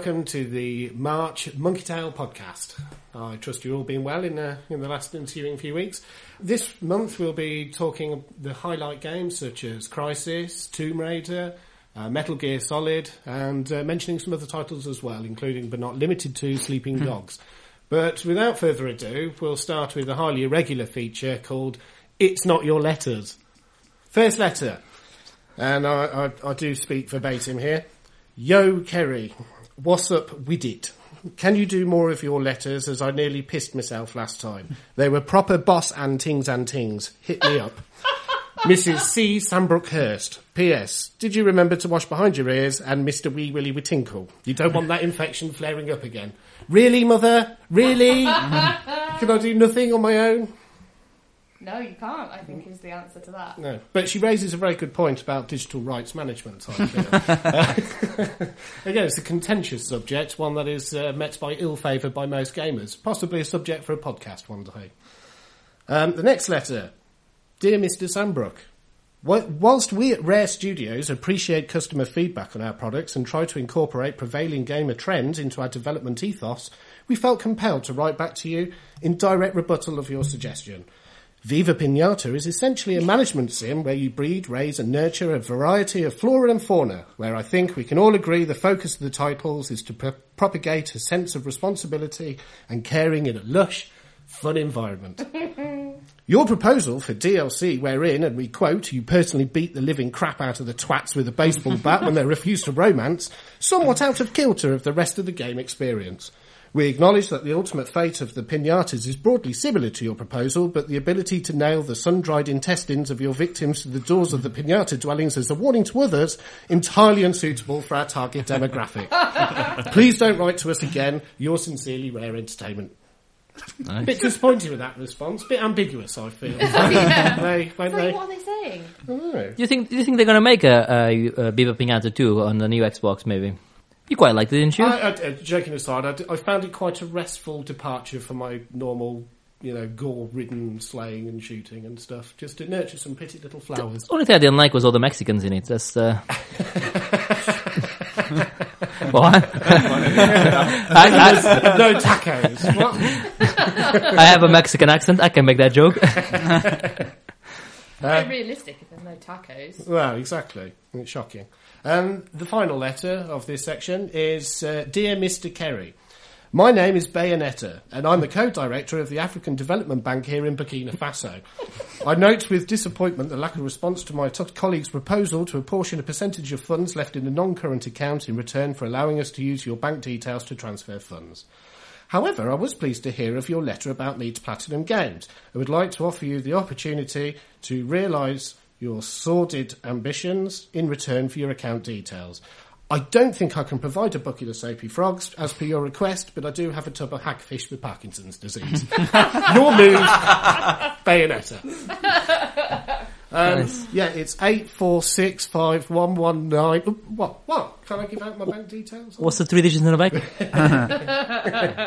welcome to the March Monkey Tail podcast. I trust you're all been well in the, in the last ensuing few weeks. This month we'll be talking the highlight games such as Crysis, Tomb Raider, uh, Metal Gear Solid, and uh, mentioning some other titles as well, including but not limited to Sleeping Dogs. But without further ado, we'll start with a highly irregular feature called It's Not Your Letters. First letter, and I, I, I do speak verbatim here. Yo, Kerry, what's up with it? Can you do more of your letters as I nearly pissed myself last time? They were proper boss and tings and tings. Hit me up. Mrs. C. Sambrook Hurst. P.S. Did you remember to wash behind your ears and Mr. Wee Willie Witinkle? You don't want that infection flaring up again. Really, mother? Really? Can I do nothing on my own? No, you can't, I think is the answer to that. No, but she raises a very good point about digital rights management. I feel. Again, it's a contentious subject, one that is uh, met by ill favour by most gamers. Possibly a subject for a podcast one day. Um, the next letter, dear Mr. Sambrook. wh- Whilst we at Rare Studios appreciate customer feedback on our products and try to incorporate prevailing gamer trends into our development ethos, we felt compelled to write back to you in direct rebuttal of your suggestion. Viva Pinata is essentially a management sim where you breed, raise and nurture a variety of flora and fauna, where I think we can all agree the focus of the titles is to pro- propagate a sense of responsibility and caring in a lush, fun environment. Your proposal for DLC wherein, and we quote, you personally beat the living crap out of the twats with a baseball bat when they refuse to romance, somewhat out of kilter of the rest of the game experience. We acknowledge that the ultimate fate of the pinatas is broadly similar to your proposal, but the ability to nail the sun-dried intestines of your victims to the doors of the pinata dwellings as a warning to others entirely unsuitable for our target demographic. Please don't write to us again. You're sincerely Rare Entertainment. Nice. Bit disappointed with that response. Bit ambiguous, I feel. Yeah. they, when they, what are they saying? Don't know. Do you think? Do you think they're gonna make a, a, a Viva Pinata 2 on the new Xbox? Maybe. You quite liked it, didn't you? I, I, uh, joking aside, I found it quite a restful departure from my normal, you know, gore-ridden slaying and shooting and stuff. Just to nurture some pretty little flowers. The only thing I didn't like was all the Mexicans in it. That's uh... what? I, I, no tacos. What? I have a Mexican accent. I can make that joke. Very realistic if there's no tacos. Well, exactly. It's shocking. Um, the final letter of this section is uh, Dear Mr. Kerry. My name is Bayonetta, and I'm the co-director of the African Development Bank here in Burkina Faso. I note with disappointment the lack of response to my t- colleague's proposal to apportion a percentage of funds left in a non-current account in return for allowing us to use your bank details to transfer funds. However, I was pleased to hear of your letter about Leeds Platinum Games. I would like to offer you the opportunity to realise your sordid ambitions in return for your account details. I don't think I can provide a bucket of soapy frogs as per your request, but I do have a tub of hagfish with Parkinson's disease. your move, Bayonetta. Um, Yeah, it's eight four six five one one nine. What? What? Can I give out my bank details? What's the three digits in the bank?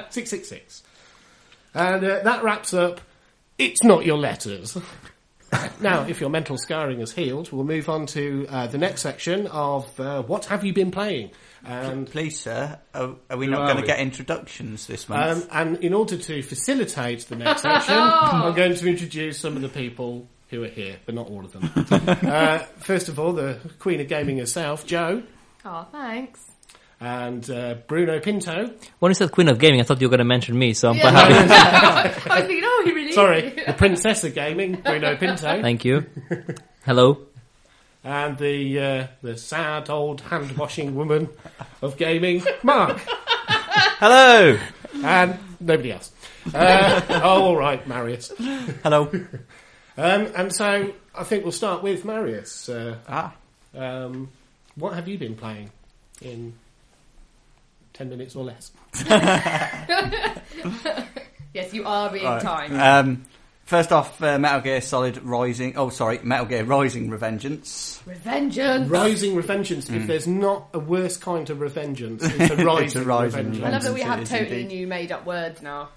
666. And uh, that wraps up It's Not Your Letters. Now, if your mental scarring has healed, we'll move on to uh, the next section of uh, What Have You Been Playing? And, Please, sir, are, are we not going to get introductions this month? um, and in order to facilitate the next section, I'm going to introduce some of the people who are here, but not all of them. uh, first of all, the Queen of Gaming herself, Joe, Oh, thanks. And uh, Bruno Pinto. When you said Queen of Gaming, I thought you were going to mention me, so I'm Yeah. quite happy. I was thinking, oh, he really Sorry, the Princess of Gaming, Bruno Pinto. Thank you. Hello. and the uh, the sad old hand washing woman of gaming, Mark, Hello! and nobody else. Uh, oh, all right, Marius. Hello. Um, and so I think we'll start with Marius. Uh, Ah, um, what have you been playing in ten minutes or less? Yes, you are being right. timed. Um, first off, uh, Metal Gear Solid Rising. Oh, sorry, Metal Gear Rising Revengeance. Revengeance. Rising revengeance. If there's not a worse kind of revengeance, it's a rising, rising revengeance. I love that we have Revengeance, totally indeed. new made up words now.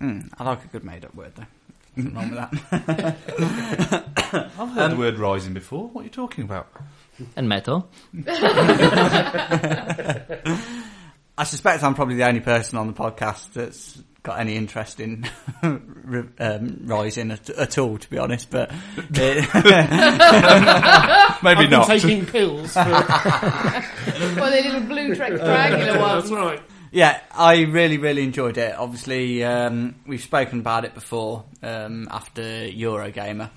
Mm, I like a good made up word, though. Nothing wrong with that. I've heard the word rising before. What are you talking about? And metal. I suspect I'm probably the only person on the podcast that's got any interest in um, rising at, at all, to be honest. But it, Maybe I've been not. taking pills for... Well, the little blue tri- triangular That's right. yeah, I really, really enjoyed it. Obviously, um, we've spoken about it before um, after Eurogamer,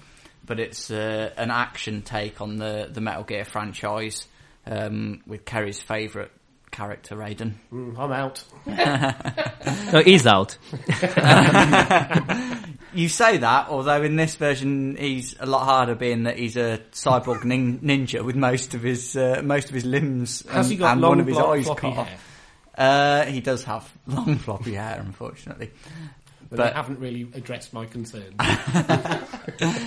but it's uh, an action take on the the Metal Gear franchise um, with Kerry's favourite character, Raiden. Mm, I'm out. No, he's out. You say that, although in this version he's a lot harder, being that he's a cyborg nin- ninja with most of his uh, most of his limbs Has and, he got and long, one of his eyes cut off. Uh, he does have long floppy hair, unfortunately. But, But- they haven't really addressed my concerns.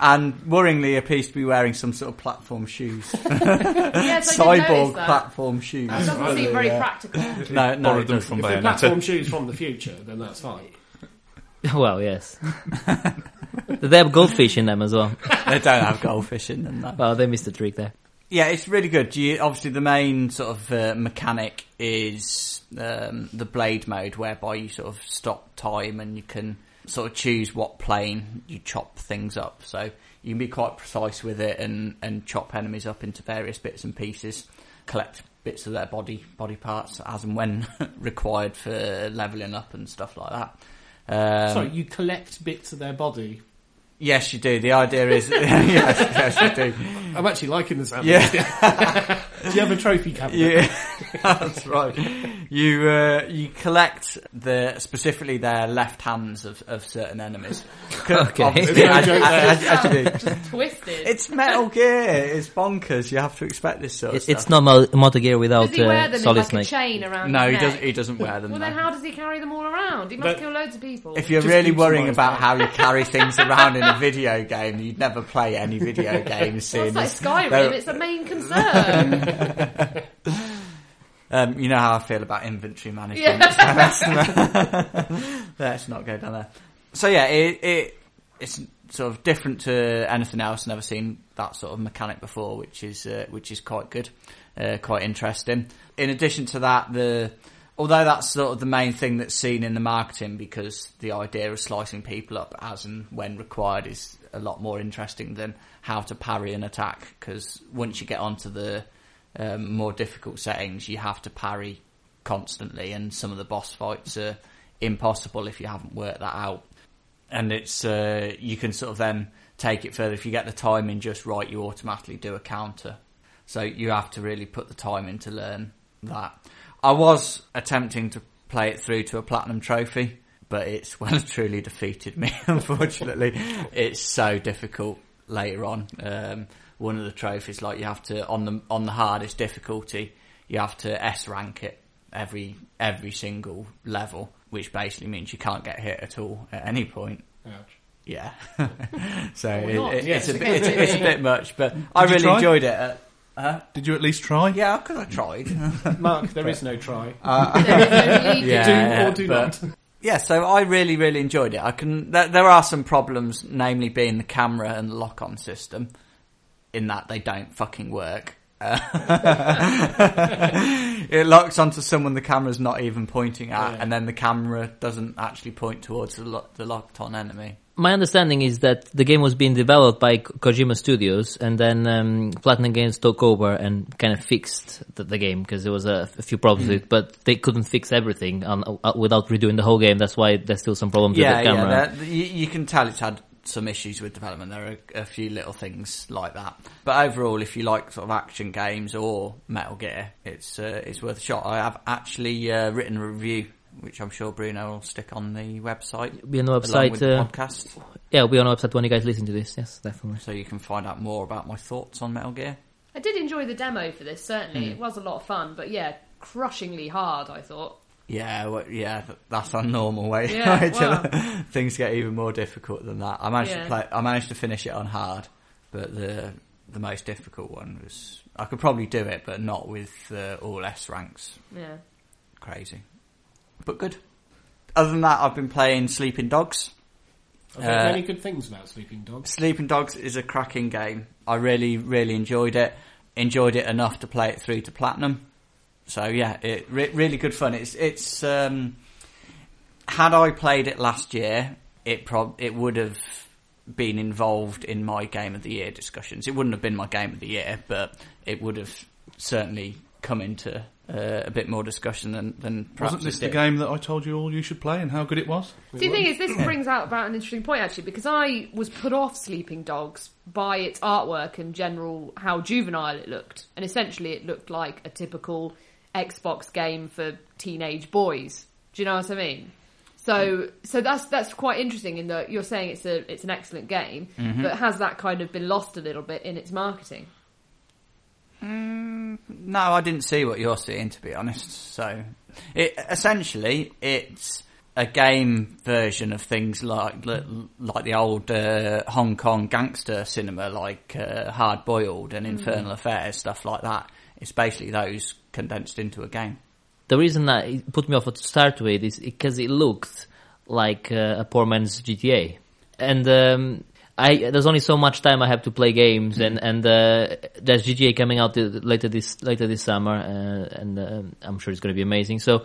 And worryingly, appears to be wearing some sort of platform shoes, Yes, cyborg that. platform shoes. That doesn't seem very practical. No, no, Borrowed it them doesn't. from if they're Bayonetta. platform shoes from the future, then that's fine. well, yes. they have goldfish in them as well. they don't have goldfish in them. No. Well, they missed the trick there. Yeah, it's really good. You, obviously, the main sort of uh, mechanic is um, the blade mode, whereby you sort of stop time and you can sort of choose what plane you chop things up. So you can be quite precise with it and, and chop enemies up into various bits and pieces, collect bits of their body body parts as and when required for leveling up and stuff like that. Um, Sorry, you collect bits of their body. Yes, you do. The idea is yes, yes, you do. I'm actually liking the sound. Yeah. of this. Do you have a trophy cabinet? Yeah, that's right. You uh, you collect the specifically their left hands of, of certain enemies. Okay. Obviously, There's no as, joke as- there. as- as you do. Twisted. It's Metal Gear. It's bonkers. You have to expect this sort of It, stuff. it's not Mo- Motor Gear without does he wear uh, them in Solid like a Snake. chain around No, his he neck? doesn't. He doesn't wear them. Well, no. then how does he carry them all around? He must But- kill loads of people. If you're Just really keeps worrying them about nice, how you carry things around in a video game, you'd never play any video games. well, seeing it's like Skyrim. they're- It's the main concern. Um, you know how I feel about inventory management. Yeah. let's, not, let's not go down there. So yeah, it, it it's sort of different to anything else. Never seen that sort of mechanic before, which is uh, which is quite good, uh, quite interesting. In addition to that, the although that's sort of the main thing that's seen in the marketing, because the idea of slicing people up as and when required is a lot more interesting than how to parry an attack. Because once you get onto the um, more difficult settings, you have to parry constantly, and some of the boss fights are impossible if you haven't worked that out. And it's uh, you can sort of then take it further if you get the timing just right. You automatically do a counter, so you have to really put the time in to learn that. I was attempting to play it through to a platinum trophy, but it's well truly defeated me. Unfortunately, it's so difficult later on. Um, one of the trophies, like you have to on the on the hardest difficulty, you have to S rank it every every single level, which basically means you can't get hit at all at any point. Ouch. Yeah, so it, it- Yes, it's, a bit, it's, it's a bit much, but I Did you really enjoyed it. Uh. Did you at least try? Yeah, because I tried. Mark, there is no try. Yeah, do or do but- not. Yeah, so I really, really enjoyed it. I can. There, there are some problems, namely being the camera and the lock-on system, in that they don't fucking work. Uh, it locks onto someone the camera's not even pointing at, Yeah. and then the camera doesn't actually point towards the, lo- the locked-on enemy. My understanding is that the game was being developed by Kojima Studios, and then um, Platinum Games took over and kind of fixed the, the game because there was a, a few problems with it, but they couldn't fix everything on, uh, without redoing the whole game. That's why there's still some problems Yeah, with the camera. yeah. You, you can tell it's had some issues with development. There are a, few little things like that, but overall, if you like sort of action games or Metal Gear, it's uh, it's worth a shot. I have actually uh, written a review, which I'm sure Bruno will stick on the website. Be on the along website. with the Uh, podcast, yeah, it'll be on the website when you guys listen to this. Yes, definitely. so you can find out more about my thoughts on Metal Gear. I did enjoy the demo for this, certainly. Hmm. It was a lot of fun, but yeah, crushingly hard, I thought. Yeah, well, yeah, that's our normal way. Yeah, Right, wow. Things get even more difficult than that. I managed Yeah. to play. I managed to finish it on hard, but the the most difficult one was. I could probably do it, but not with uh, all S ranks. Yeah. Crazy, but good. Other than that, I've been playing Sleeping Dogs. I've heard Uh, many good things about Sleeping Dogs. Sleeping Dogs is a cracking game. I really, really enjoyed it. Enjoyed it enough to play it through to platinum. So yeah, it re- really good fun. It's it's um, had I played it last year, it prob it would have been involved in my game of the year discussions. It wouldn't have been my game of the year, but it would have certainly come into uh, a bit more discussion than than perhaps Wasn't this it the game that I told you all you should play and how good it was? See, the thing is, this brings out about an interesting point actually, because I was put off Sleeping Dogs by its artwork and general how juvenile it looked, and essentially it looked like a typical Xbox game for teenage boys. Do you know what I mean? So, so that's that's quite interesting in that you're saying it's a it's an excellent game, but has that kind of been lost a little bit in its marketing? No, I didn't see what you're seeing, to be honest. So, it essentially it's a game version of things like like the old uh, Hong Kong gangster cinema, like uh, Hard Boiled and Infernal Affairs, stuff like that. It's basically those condensed into a game. The reason that it put me off to start with is because it looked like uh, a poor man's GTA, and um, I there's only so much time I have to play games, and and uh, there's GTA coming out later this later this summer, uh, and uh, I'm sure it's going to be amazing. So.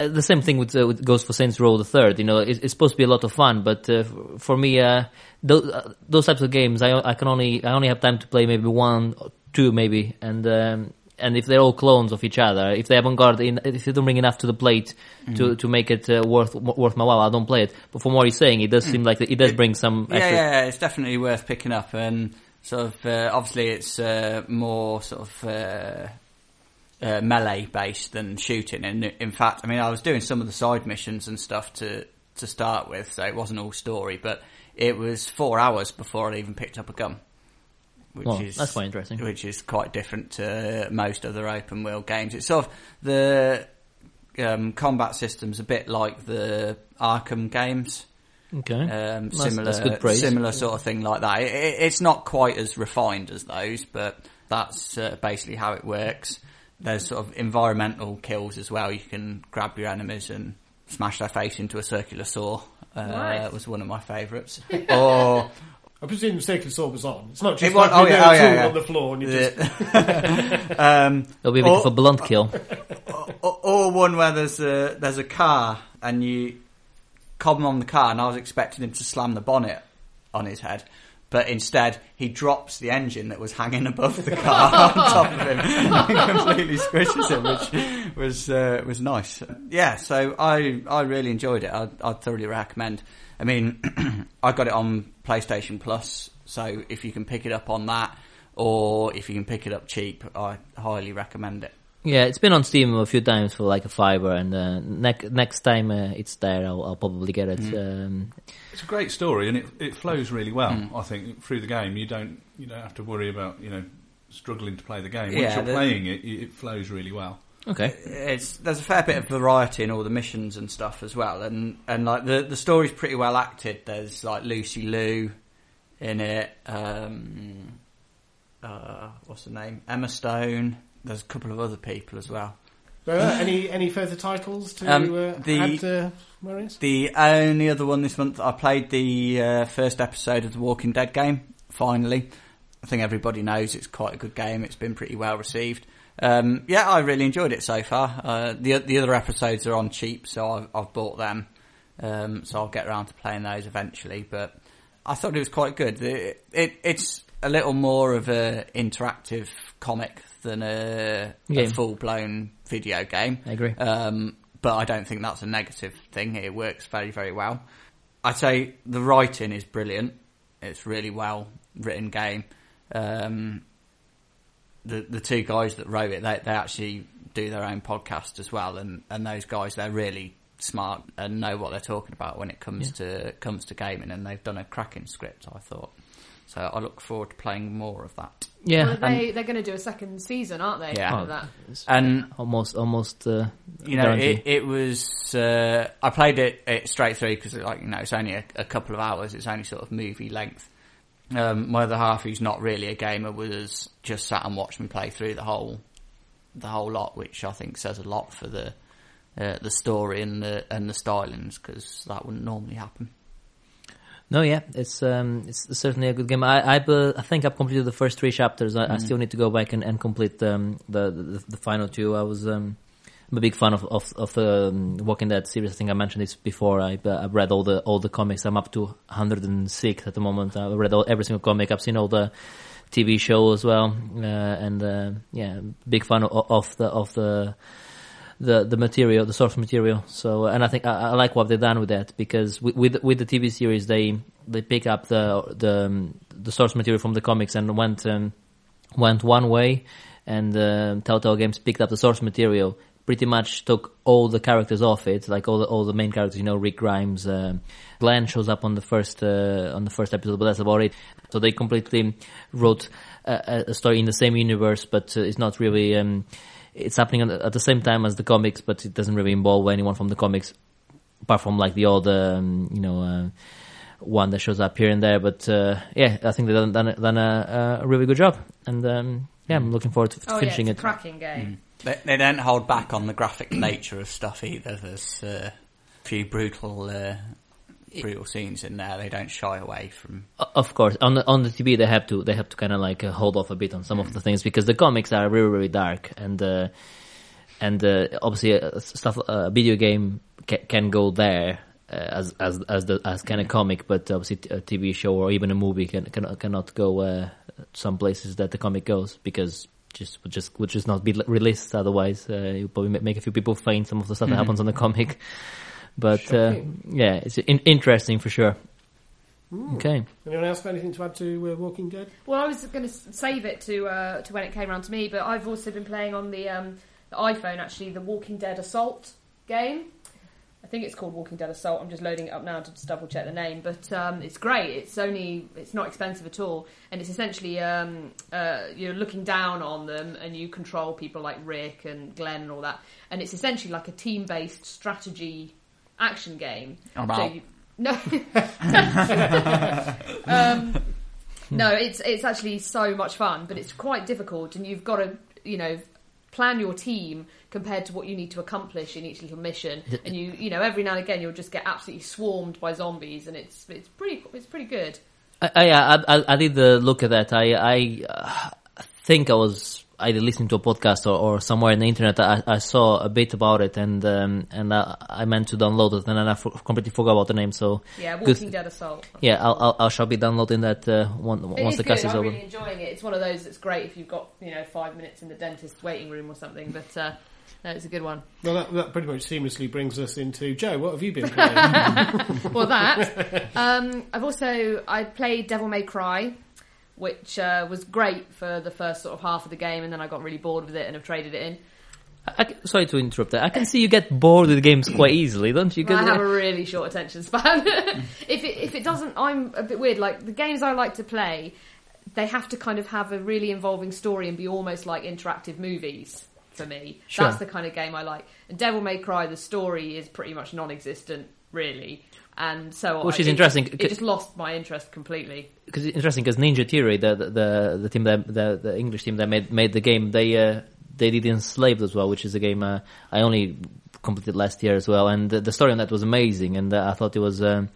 Uh, the same thing with, uh, with goes for Saints Row the Third. You know, it's, it's supposed to be a lot of fun, but uh, for me, uh, those, uh, those types of games, I, I can only I only have time to play maybe one, two, maybe, and um, and if they're all clones of each other, if they haven't got in, if they don't bring enough to the plate to to make it uh, worth worth my while, I don't play it. But from what he's saying, it does seem like it does bring some. Yeah, extra, yeah, it's definitely worth picking up, and sort of uh, obviously it's uh, more sort of uh, uh, melee based than shooting. And in fact, I mean, I was doing some of the side missions and stuff to to start with, so it wasn't all story, but it was four hours before I even picked up a gun. Which Well, is that's quite interesting. Which is quite different to most other open world games. It's sort of the um, combat system's a bit like the Arkham games Okay, um, That's- similar, that's good similar sort of thing like that. It, it, it's not quite as refined as those, but that's uh, basically how it works. There's sort of environmental kills as well. You can grab your enemies and smash their face into a circular saw. Uh, Nice. was one of my favourites. or I presume the Sacred Sword was on. It's not just It like oh, you yeah, oh, a yeah, tool yeah. on the floor and you just. um, It'll be a bit or- of a blunt kill. or, or one where there's a there's a car and you cob him on the car, and I was expecting him to slam the bonnet on his head, but instead he drops the engine that was hanging above the car on top of him and completely squishes him, which was uh, was nice. Yeah, so I I really enjoyed it. I I thoroughly recommend. I mean, I got it on PlayStation Plus, so if you can pick it up on that. Or if you can pick it up cheap, I highly recommend it. Yeah, it's been on Steam a few times for like a fiver, and uh, ne- next time uh, it's there, I'll, I'll probably get it. Mm. Um, It's a great story and it, it flows really well. I think through the game you don't you don't have to worry about you know struggling to play the game. Once Yeah, you're the- playing it, it it flows really well. Okay, it's there's a fair bit of variety in all the missions and stuff as well, and and like the the story's pretty well acted. There's like Lucy Liu in it. Um, uh, what's the name? Emma Stone. There's a couple of other people as well. Uh, any any further titles to Um, uh, the- add, uh, Marius? The only other one this month, I played the uh, first episode of the Walking Dead game. Finally, I think everybody knows it's quite a good game. It's been pretty well received. Um, yeah, I really enjoyed it so far. Uh, the the other episodes are on cheap, so I've, I've bought them. Um, so I'll get around to playing those eventually. But I thought it was quite good. It, it it's a little more of a interactive comic than a, a full blown video game. I agree. Um, but I don't think that's a negative thing. It works very, very well. I'd say the writing is brilliant. It's really well written game. Um, the the two guys that wrote it, they they actually do their own podcast as well, and, and those guys they're really smart and know what they're talking about when it comes to comes to gaming, and they've done a cracking script. I thought. So I look forward to playing more of that. yeah, Well, they, they're going to do a second season, aren't they? Yeah. of that? And almost, almost. Uh, you know, it, it was. Uh, I played it, it straight through because, like, you know, it's only a, a couple of hours. It's only sort of movie length. Um, my other half, who's not really a gamer, was just sat and watched me play through the whole, the whole lot, which I think says a lot for the, uh, the story and the and the stylings because that wouldn't normally happen. No, yeah, it's um, it's certainly a good game. I I, uh, I think I've completed the first three chapters. I, I still need to go back and, and complete um, the, the the final two. I was um, I'm a big fan of of, of the um, Walking Dead series. I think I mentioned this before. I I've read all the all the comics. I'm up to 106 at the moment. I've read all, every single comic. I've seen all the TV show as well, uh, and uh, yeah, big fan of, of the of the the the material, the source material. So, and I think I, I like what they've done with that because with, with with the TV series, they they pick up the the um, the source material from the comics and went um, went one way, and uh, Telltale Games picked up the source material. Pretty much took all the characters off it, like all the all the main characters. You know, Rick Grimes, uh, Glenn shows up on the first uh, on the first episode, but that's about it. So they completely wrote a, a story in the same universe, but uh, it's not really. Um, it's happening at the- at the same time as the comics, but it doesn't really involve anyone from the comics, apart from like the old, um, you know, uh, one that shows up here and there. But uh, yeah, I think they've done, done, done a, a really good job, and um, yeah, I'm looking forward to Oh yeah, finishing it's a it. cracking game. They, they don't hold back on the graphic nature of stuff either. There's uh, a few brutal, uh, brutal scenes in there. They don't shy away from. Of course, on the on the TV they have to they have to kind of like uh, hold off a bit on some of the things because the comics are really really dark and uh, and uh, obviously uh, stuff a video game ca- can go there uh, as as as the as kind of comic, but obviously a TV show or even a movie can, can cannot go uh, some places that the comic goes because just would just would just not be released otherwise. Uh, you probably make a few people faint some of the stuff that happens on the comic. But uh, yeah, it's in- interesting for sure. Okay. Anyone else got anything to add to uh, Walking Dead? Well, I was going to save it to uh, to when it came around to me, but I've also been playing on the um, the iPhone actually the Walking Dead Assault game. I think it's called Walking Dead Assault. I'm just loading it up now to just double check the name, but um, it's great. It's only it's not expensive at all, and it's essentially um, uh, you're looking down on them and you control people like Rick and Glenn and all that, and it's essentially like a team based strategy action game. Oh, wow. So you, no. um, no, it's it's actually so much fun, but it's quite difficult, and you've got to you know plan your team compared to what you need to accomplish in each little mission, and you you know every now and again you'll just get absolutely swarmed by zombies, and it's it's pretty it's pretty good. I, I, I, I- did uh, look at that. I, I uh, think I was either listening to a podcast or, or somewhere in the internet. I, I saw a bit about it, and um, and I, I meant to download it, and then I for, completely forgot about the name. So Yeah, good- Walking Dead Assault. Yeah, I'll, I'll, I shall be downloading that uh, one, It once is the cast good. is I'm over. really enjoying it. It's one of those that's great if you've got you know five minutes in the dentist waiting room or something. But uh, no, it's a good one. Well, that, that pretty much seamlessly brings us into Joe. What have you been playing? well, that. Um, I've also I played Devil May Cry, which uh, was great for the first sort of half of the game, and then I got really bored with it and have traded it in. I, I- sorry to interrupt. That I can see you get bored with games quite easily, don't you? I have uh, a really short attention span. if it if it doesn't, I'm a bit weird. Like the games I like to play, they have to kind of have a really involving story and be almost like interactive movies for me. Sure. That's the kind of game I like. And Devil May Cry, the story is pretty much non-existent, really. And so, Which I- is it interesting, It just lost my interest completely. because it's interesting because Ninja Theory, the the the team that the, the English team that made made the game, they uh, they did Enslaved as well, which is a game uh, I only completed last year as well, and the, the story on that was amazing, and uh, I thought it was um,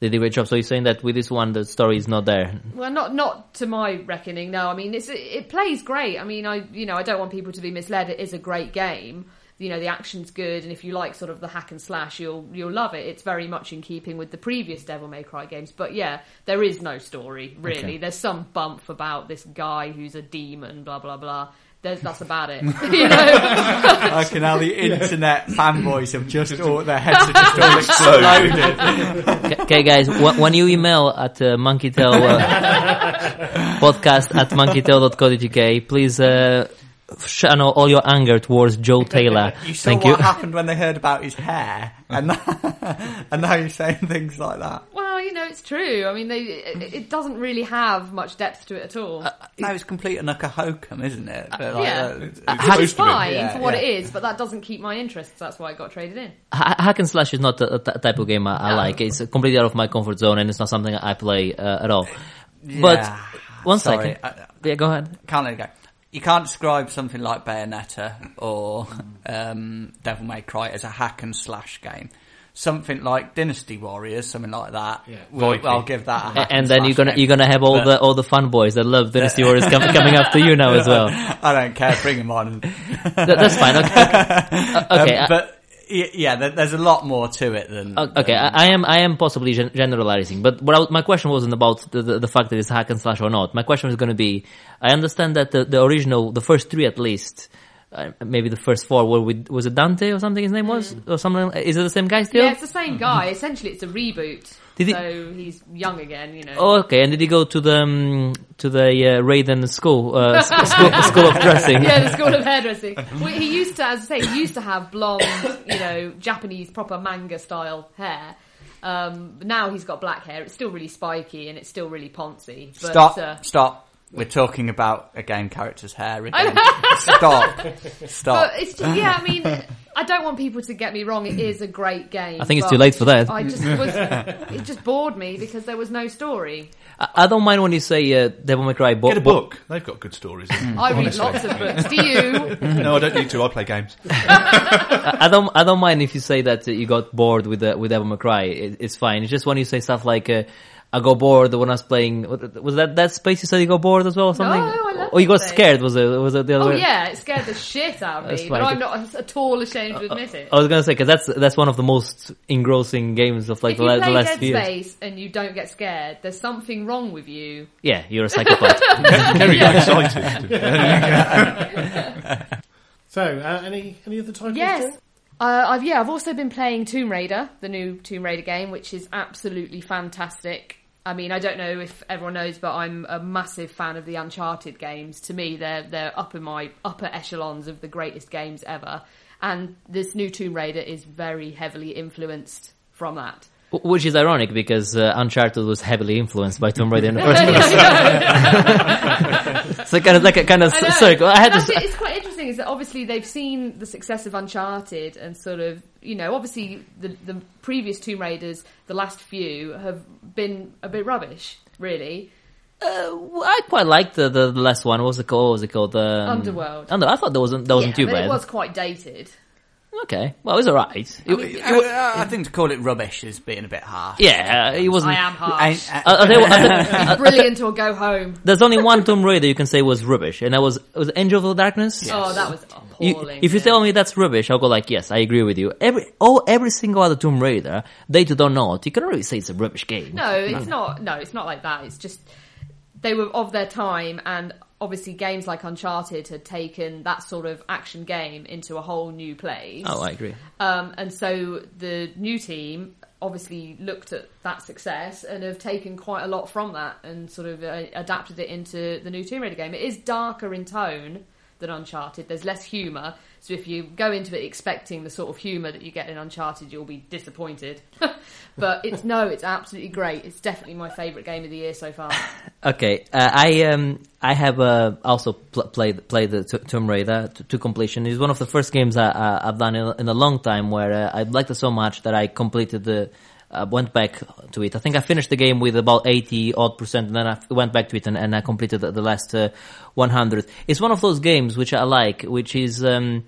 they did a great job. So you're saying that with this one, the story is not there? Well, not not to my reckoning. No, I mean it's it plays great. I mean, I you know I don't want people to be misled. It is a great game. You know the action's good, and if you like sort of the hack and slash, you'll you'll love it. It's very much in keeping with the previous Devil May Cry games. But yeah, there is no story really. Okay. There's some bump about this guy who's a demon, blah blah blah. There's that's about it. you know, Okay, now the internet fanboys have just all their heads are just all exploded. okay, guys, wh- when you email at uh, monkeytail uh, podcast at monkeytail.co.uk, please uh, channel all your anger towards Joe Taylor. You saw Thank what you. happened when they heard about his hair, and and now you're saying things like that. well, you know it's true. I mean, they it, it doesn't really have much depth to it at all. No, it's complete and utter hokum, isn't it? But like, yeah. uh, It's Which supposed is to be. fine Yeah, for what yeah. it is, but that doesn't keep my interest. That's why I got traded in. Ha- Hack and slash is not the the type of game I, I No. like. It's completely out of my comfort zone, and it's not something I play uh, at all. But yeah. one Sorry, second, I- yeah, go ahead. can't let it go. You can't describe something like Bayonetta or um, Devil May Cry as a hack and slash game. something like Dynasty Warriors, something like that. Yeah. Well, Viking. I'll give that. A A- hack and then you're gonna game. you're gonna have all But- the all the fun boys that love Dynasty Warriors com- coming after you now as well. I don't care. Bring them on. That, that's fine. Okay, Uh, okay. Um, I- but y- yeah, there- there's a lot more to it than. O- Okay, I, I am I am possibly gen- generalizing, but what I, my question wasn't about the, the, the fact that it's hack and slash or not. My question is going to be: I understand that the, the original, the first three at least, uh, maybe the first four were with was it Dante or something? His name was or something. Is it the same guy still? Yeah, it's the same guy. Essentially, it's a reboot. Did he- so he's young again, you know. Oh, okay. And did he go to the um, to the uh, Raiden school uh, school, school of dressing? yeah, the school of hairdressing. Well, he used to, as I say, he used to have blonde, you know, Japanese proper manga style hair. Um, now he's got black hair. It's still really spiky and it's still really poncy. But, stop! Uh, Stop! We're talking about a game character's hair again. stop! Stop! but it's just, yeah, I mean, I don't want people to get me wrong. It is a great game. I think it's but too late for that. I just was, it just bored me because there was no story. I, I don't mind when you say uh, Devil May Cry. Bo- Get a bo- book. They've got good stories. I read lots of books. Do you? no, I don't need to. I play games. I I don't. I don't mind if you say that uh, you got bored with the, with Devil May Cry. It, it's fine. It's just when you say stuff like, uh, "I got bored when I was playing." Was that that space you said you got bored as well or something? No, I love Or you got that space. scared? Was it? Was it the other Oh way? yeah, it scared the shit out of me, but I'm not at all ashamed to admit it. I was gonna say because that's that's one of the most engrossing games of like if the, you la- the play last Dead few years. Space and you don't get scared, there's something wrong with you. Yeah, you're a psychopath. Kerry got excited. So, uh, any any other titles? Yes. Jen? Uh, I've yeah, I've also been playing Tomb Raider, the new Tomb Raider game, which is absolutely fantastic. I mean, I don't know if everyone knows, but I'm a massive fan of the Uncharted games. To me, they're they're up in my upper echelons of the greatest games ever. And this new Tomb Raider is very heavily influenced from that. W- Which is ironic because uh, Uncharted was heavily influenced by Tomb Raider in the first place. so kind of like a kind of I circle. I had to. it. It's quite interesting is that obviously they've seen the success of Uncharted and sort of, you know, obviously the, the previous Tomb Raiders, the last few, have been a bit rubbish, really. Uh, I quite liked the, the the last one. What was it called? What was it called? Um, Underworld. Under, I thought that wasn't that wasn't yeah, too but bad. it was quite dated. Okay, well, it was alright. It- mean, it- Uh, I think to call it rubbish is being a bit harsh. yeah, it wasn't. I am harsh. And- I- I'll tell you what, I think- Brilliant or go home. there's only one Tomb Raider you can say was rubbish, and that was was Angel of the Darkness. Oh, that was You- appalling. if you yeah. tell me that's rubbish, I'll go like, yes, I agree with you. Every oh, every single other Tomb Raider, they do or not, you can really say it's a rubbish game. No, it's not. No, it's not like that. It's just they were of their time, and obviously games like Uncharted had taken that sort of action game into a whole new place. Oh, I agree. Um, and so the new team obviously looked at that success and have taken quite a lot from that and sort of uh, adapted it into the new Tomb Raider game. It is darker in tone than Uncharted. There's less humour. So if you go into it expecting the sort of humour that you get in Uncharted, you'll be disappointed. but it's no, it's absolutely great. It's definitely my favourite game of the year so far. Okay, uh, I um I have uh, also pl- played played the T- Tomb Raider to, to completion. It's one of the first games I, I've done in, a- in a long time where uh, I liked it so much that I completed the. Uh, went back to it. I think I finished the game with about 80 odd percent and then I went back to it and, and I completed the, the last uh, 100. It's one of those games which I like, which is, um,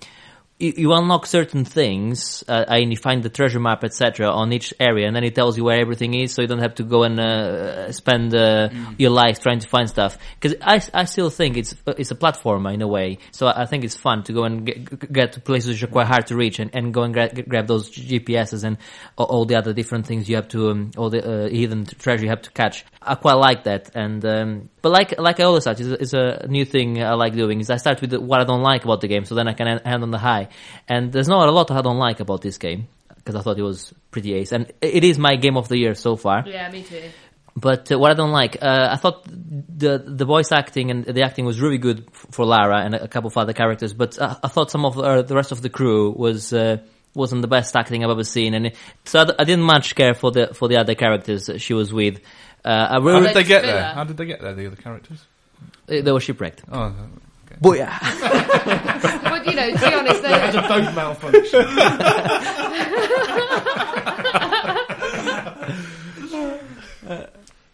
you, you unlock certain things, uh, and you find the treasure map, etc., on each area, and then it tells you where everything is, so you don't have to go and uh, spend uh, your life trying to find stuff. Because I, I still think it's it's a platformer in a way, so I I think it's fun to go and get, get to places which are quite hard to reach, and, and go and gra- grab those GPSs and all, the other different things you have to, um, all the uh, hidden treasure you have to catch. I quite like that, and um, but like like I always said, it's, a- it's a new thing I like doing. Is I start with what I don't like about the game, so then I can en- end on the high. And there's not a lot I don't like about this game because I thought it was pretty ace, and it is my game of the year so far. yeah, me too. But uh, what I don't like, uh, I thought the the voice acting and the acting was really good for Lara and a couple of other characters, but uh, I thought some of uh, the rest of the crew was uh, wasn't the best acting I've ever seen, and it, so I didn't much care for the for the other characters that she was with. Uh, I How did they get there? How did they get there? The other characters? they were shipwrecked. Oh, Booyah! But you know, to be honest, Had they, a boat malfunction. well,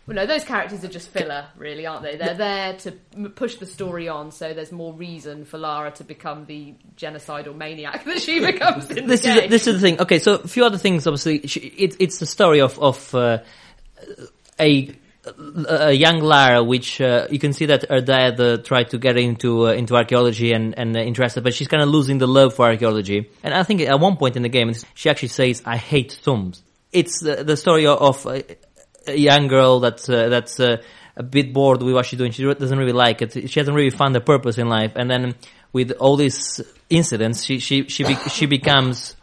Well, no, those characters are just filler, really, aren't they? They're there to m- push the story on, so there's more reason for Lara to become the genocidal maniac that she becomes in this the is game. this is the thing. Okay, so a few other things. Obviously, she, it, it's the story of of uh, a a young Lara, which uh, you can see that her dad uh, tried to get into uh, into archaeology and and uh, interested, but she's kind of losing the love for archaeology. And I think at one point in the game, she actually says, "I hate tombs." It's the story of a young girl that's uh, that's uh, a bit bored with what she's doing. She doesn't really like it. She hasn't really found a purpose in life, and then with all these incidents, she she she be- she becomes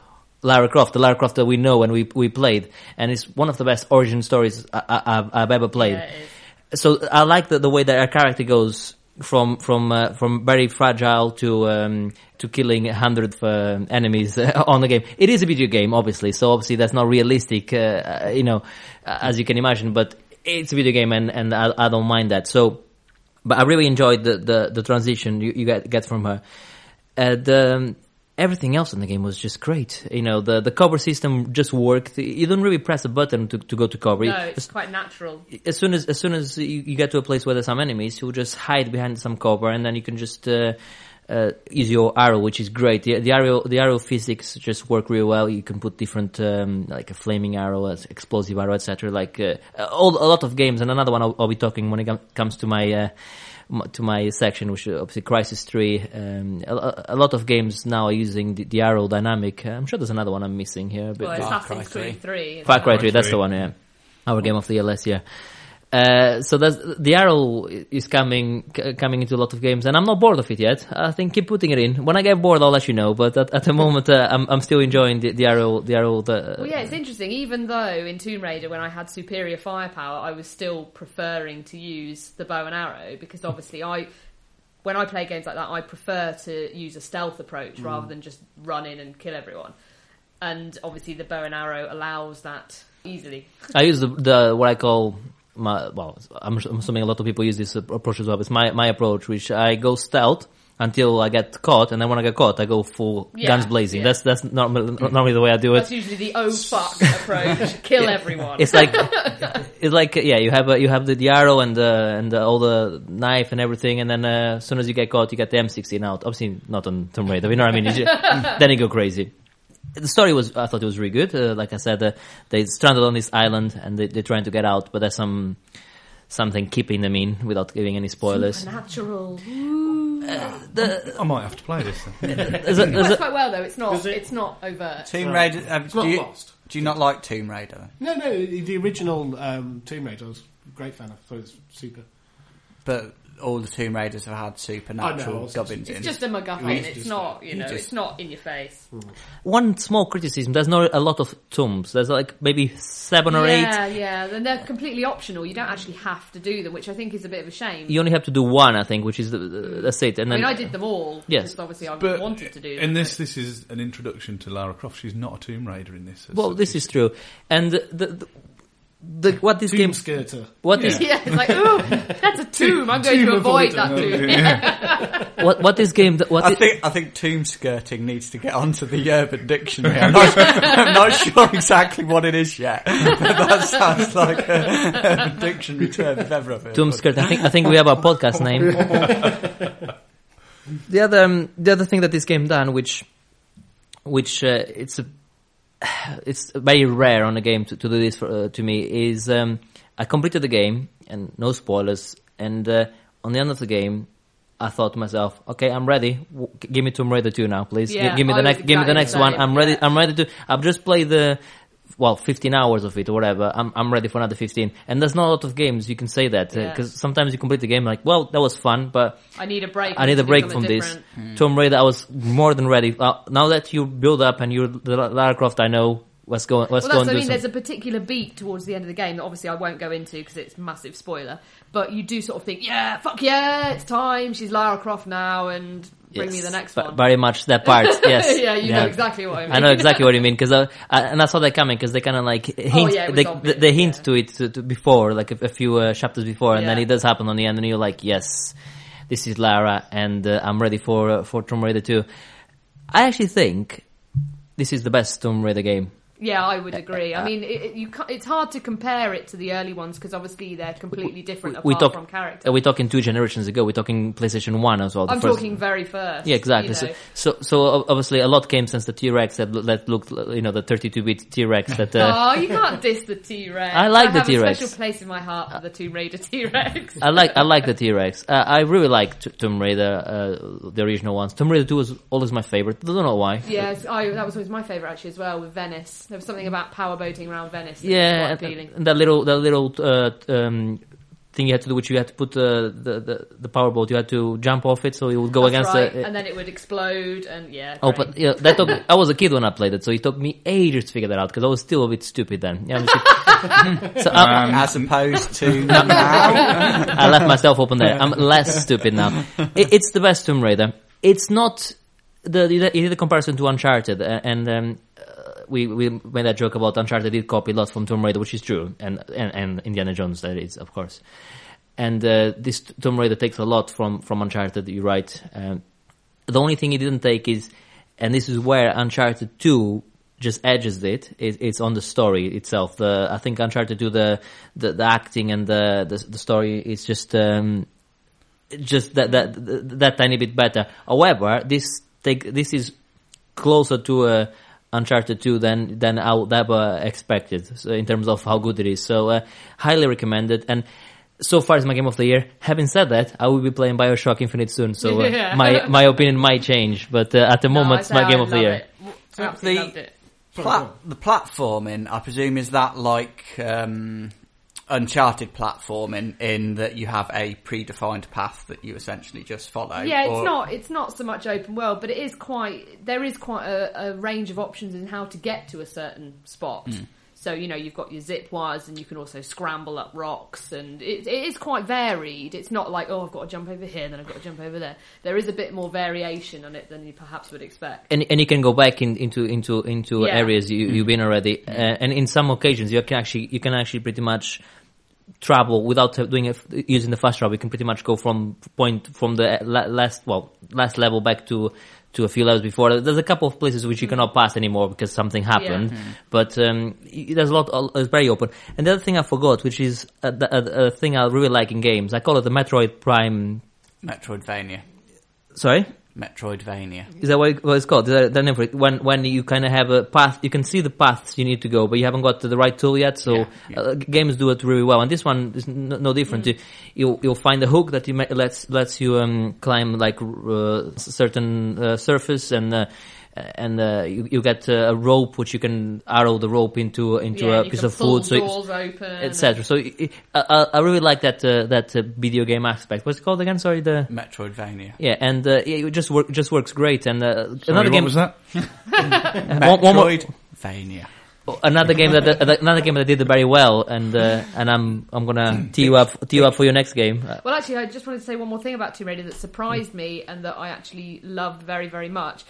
Lara Croft, the Lara Croft that we know and we we played, and it's one of the best origin stories I, I've ever played. Yeah. So I like the, the way that her character goes from from uh, from very fragile to um, to killing a hundred uh, enemies on the game. It is a video game, obviously, so obviously that's not realistic, uh, uh, you know, as you can imagine. But it's a video game, and and I, I don't mind that. So, but I really enjoyed the the, the transition you, you get get from her. Uh, the everything else in the game was just great. You know, the the cover system just worked. You don't really press a button to to go to cover. No, It's- it's quite natural. as soon as as soon as you, you get to a place where there's some enemies, you'll just hide behind some cover, and then you can just uh, uh, use your arrow, which is great. The, the arrow the arrow physics just work really well. You can put different um, like a flaming arrow, as explosive arrow, etc. Like uh, all, a lot of games, and another one I'll, I'll be talking when it com- comes to my. Uh, to my section, which is obviously Crysis 3. Um, a, a lot of games now are using the, the arrow dynamic. Uh, I'm sure there's another one I'm missing here. But Well, Far Assassin's Cry Creed 3. Far Cry 3, that's the one, yeah. Our game of the year last year. Uh, so the arrow is coming c- coming into a lot of games, and I'm not bored of it yet. I think keep putting it in. When I get bored, I'll let you know. But at, at the moment, uh, I'm I'm still enjoying the, the arrow. The arrow. The, Well, yeah, it's interesting. Even though in Tomb Raider, when I had superior firepower, I was still preferring to use the bow and arrow because obviously I, when I play games like that, I prefer to use a stealth approach rather than just run in and kill everyone. And obviously, the bow and arrow allows that easily. I use the, the what I call my well. I'm, I'm assuming a lot of people use this approach as well. It's my my approach, which I go stealth until I get caught, and then when I get caught, I go full Yeah, guns blazing. yeah. That's that's normally, normally the way I do it. That's usually the oh fuck approach. Kill everyone. It's like it's like yeah, you have a, you have the, the arrow and the and the, all the knife and everything, and then uh, as soon as you get caught, you get the M16 out. Obviously, not on Tomb Raider. You know what I mean? Just, then you go crazy. The story was I thought it was really good. Uh, like I said, uh, they stranded on this island and they, they're trying to get out, but there's some something keeping them in without giving any spoilers. Natural. I might have to play this. Then. There's a- there's Works a- quite well though. It's not. It? It's not overt. Tomb Right. Raider. Um, It's not you, lost. do you not like Tomb Raider? No, no, the original um, Tomb Raider I was a great fan of. thought it was super. But all the Tomb Raiders have had I know, supernatural it's- gubbins It's in. just a MacGuffin. It is It's just not. that. You You know. just- It's not in your face. Hmm. one small criticism. There's not a lot of tombs. There's like maybe seven or eight. Yeah, yeah. Then they're completely optional. You don't actually have to do them, which I think is a bit of a shame. You only have to do one, I think, which is the, the, hmm. that's it. And I mean, I did them all. Yes. obviously I But wanted to do them. in this, this is an introduction to Lara Croft. She's not a Tomb Raider in this. Well, this is true, and the, the, the what this Tomb game skirter. what is yeah, it's like, ooh, that's a tomb. I'm going Tomb to avoid avoider. that tomb. Yeah. what what this game what I it- think I think tomb skirting needs to get onto the Urban Dictionary. I'm not, I'm not sure exactly what it is yet, but that sounds like a Urban Dictionary term if ever I've heard Tomb one. Skirt. I think I think we have our podcast name. the other um, the other thing that this game done, which which uh, it's a it's very rare on a game to, to do this for, uh, to me is um, I completed the game and no spoilers. And uh, on the end of the game, I thought to myself, okay, I'm ready. W- give me Tomb Raider 2 now, please. Yeah, give me the next, give me the next one. I'm ready. I'm ready to. I've just played the. Well, 15 hours of it or whatever. I'm I'm ready for another 15. And there's not a lot of games you can say that Yeah. because sometimes you complete the game like, well, that was fun, but I need a break. I need a break from this. different. Tomb Raider, I was more than ready. Uh, now that you build up and you're the Lara Croft, I know what's going. Let's Well, go that's, and I mean, there's a particular beat towards the end of the game that obviously I won't go into because it's massive spoiler. But you do sort of think, yeah, fuck yeah, it's time. She's Lara Croft now, and bring me the next but one. Very much that part. Yes. yeah, you know exactly what I mean. I know exactly what you mean because I, I, and I saw that coming because they kind of like hint. Oh, yeah, they, obvious, they hint yeah. to it to, to before, like a, a few uh, chapters before, and then it does happen on the end, and you're like, yes, this is Lara, and uh, I'm ready for uh, for Tomb Raider 2. I actually think this is the best Tomb Raider game Yeah, I would agree. I mean, it, you it's hard to compare it to the early ones because obviously they're completely different we apart talk- from character. Are we talking two generations ago? We're talking PlayStation One as well. I'm first- talking very first. Yeah, exactly. you So, know. so, so o- obviously, a lot came since the T Rex that, that looked, you know, the 32-bit T Rex. That uh, Oh, you can't diss the T Rex. I like the have T-Rex. A special place in my heart for the Tomb Raider T Rex. I like, I like the T Rex. Uh, I really like T- Tomb Raider, uh, the original ones. Tomb Raider Two was always my favorite. I don't know why. Yes, I, that was always my favourite actually as well with Venice. There was something about power boating around Venice. that Yeah, was and, quite appealing. and that little, that little uh, um, thing you had to do, which you had to put uh, the, the the powerboat. You had to jump off it, so it would go That's against right. the. and then it would explode, and yeah. Oh, great. but yeah, that took, I was a kid when I played it, so it took me ages to figure that out because I was still a bit stupid then. Yeah, so I'm, As opposed to now. I left myself open there. I'm less stupid now. It, it's the best Tomb Raider. It's not the you did the comparison to Uncharted, uh, and um, we we made that joke about Uncharted did copy a lot from Tomb Raider, which is true, and and, and Indiana Jones that is, of course. And uh, this Tomb Raider takes a lot from from Uncharted. You're right. Um, the only thing it didn't take is, and this is where Uncharted Two just edges it. it it's on the story itself. The I think Uncharted Two, the the, the acting and the, the the story is just um, just that that that tiny bit better. However, this take this is closer to a Uncharted 2 than than I would ever expected so in terms of how good it is. So uh, highly recommended and. So far, it's my game of the year. Having said that, I will be playing Bioshock Infinite soon, so uh, Yeah. my my opinion might change. But uh, at the No, moment, I it's my game I of the year. it. Absolutely The- loved it. Pla- the platforming, I presume, is that like um, Uncharted platforming in in that you have a predefined path that you essentially just follow. Yeah, it's or- not. It's not so much open world, but it is quite. There is quite a, a range of options in how to get to a certain spot. Hmm. So you know you've got your zip wires, and you can also scramble up rocks, and it, it is quite varied. It's not like oh I've got to jump over here, then I've got to jump over there. There is a bit more variation on it than you perhaps would expect. and and you can go back in, into into into Yeah. areas you, you've been already, uh, and in some occasions you can actually you can actually pretty much travel without doing it using the fast travel. You can pretty much go from point from the last well last level back to to a few levels before. There's a couple of places which you cannot pass anymore because something happened, Yeah. but um, there's a lot. uh, It's very open. And the other thing I forgot, which is a, a, a thing I really like in games, I call it the Metroid Prime. Metroidvania. Sorry. Metroidvania. Is that what, it, what it's called? Is that the name for it? When when you kind of have a path, you can see the paths you need to go, but you haven't got the right tool yet. So Yeah, yeah. Uh, games do it really well, and this one is no, no different. You you'll, you'll find a hook that you ma- lets lets you um, climb like uh, certain uh, surface, and uh, and uh, you, you get uh, a rope which you can arrow the rope into into yeah, a piece of pull food, so it's- doors open, etc. So it, it- I, I I really like that uh, that uh, video game aspect. What's it called again? Sorry, the Metroidvania. yeah, and uh, it just work just works great. And uh, Sorry, another what game was that? one- one more- Metroidvania. another game that that- another game that did very well, and uh, and I'm I'm gonna tee you up tee you up for your next game. Uh, Well, actually, I just wanted to say one more thing about Tomb Raider that surprised me and that I actually loved very, very much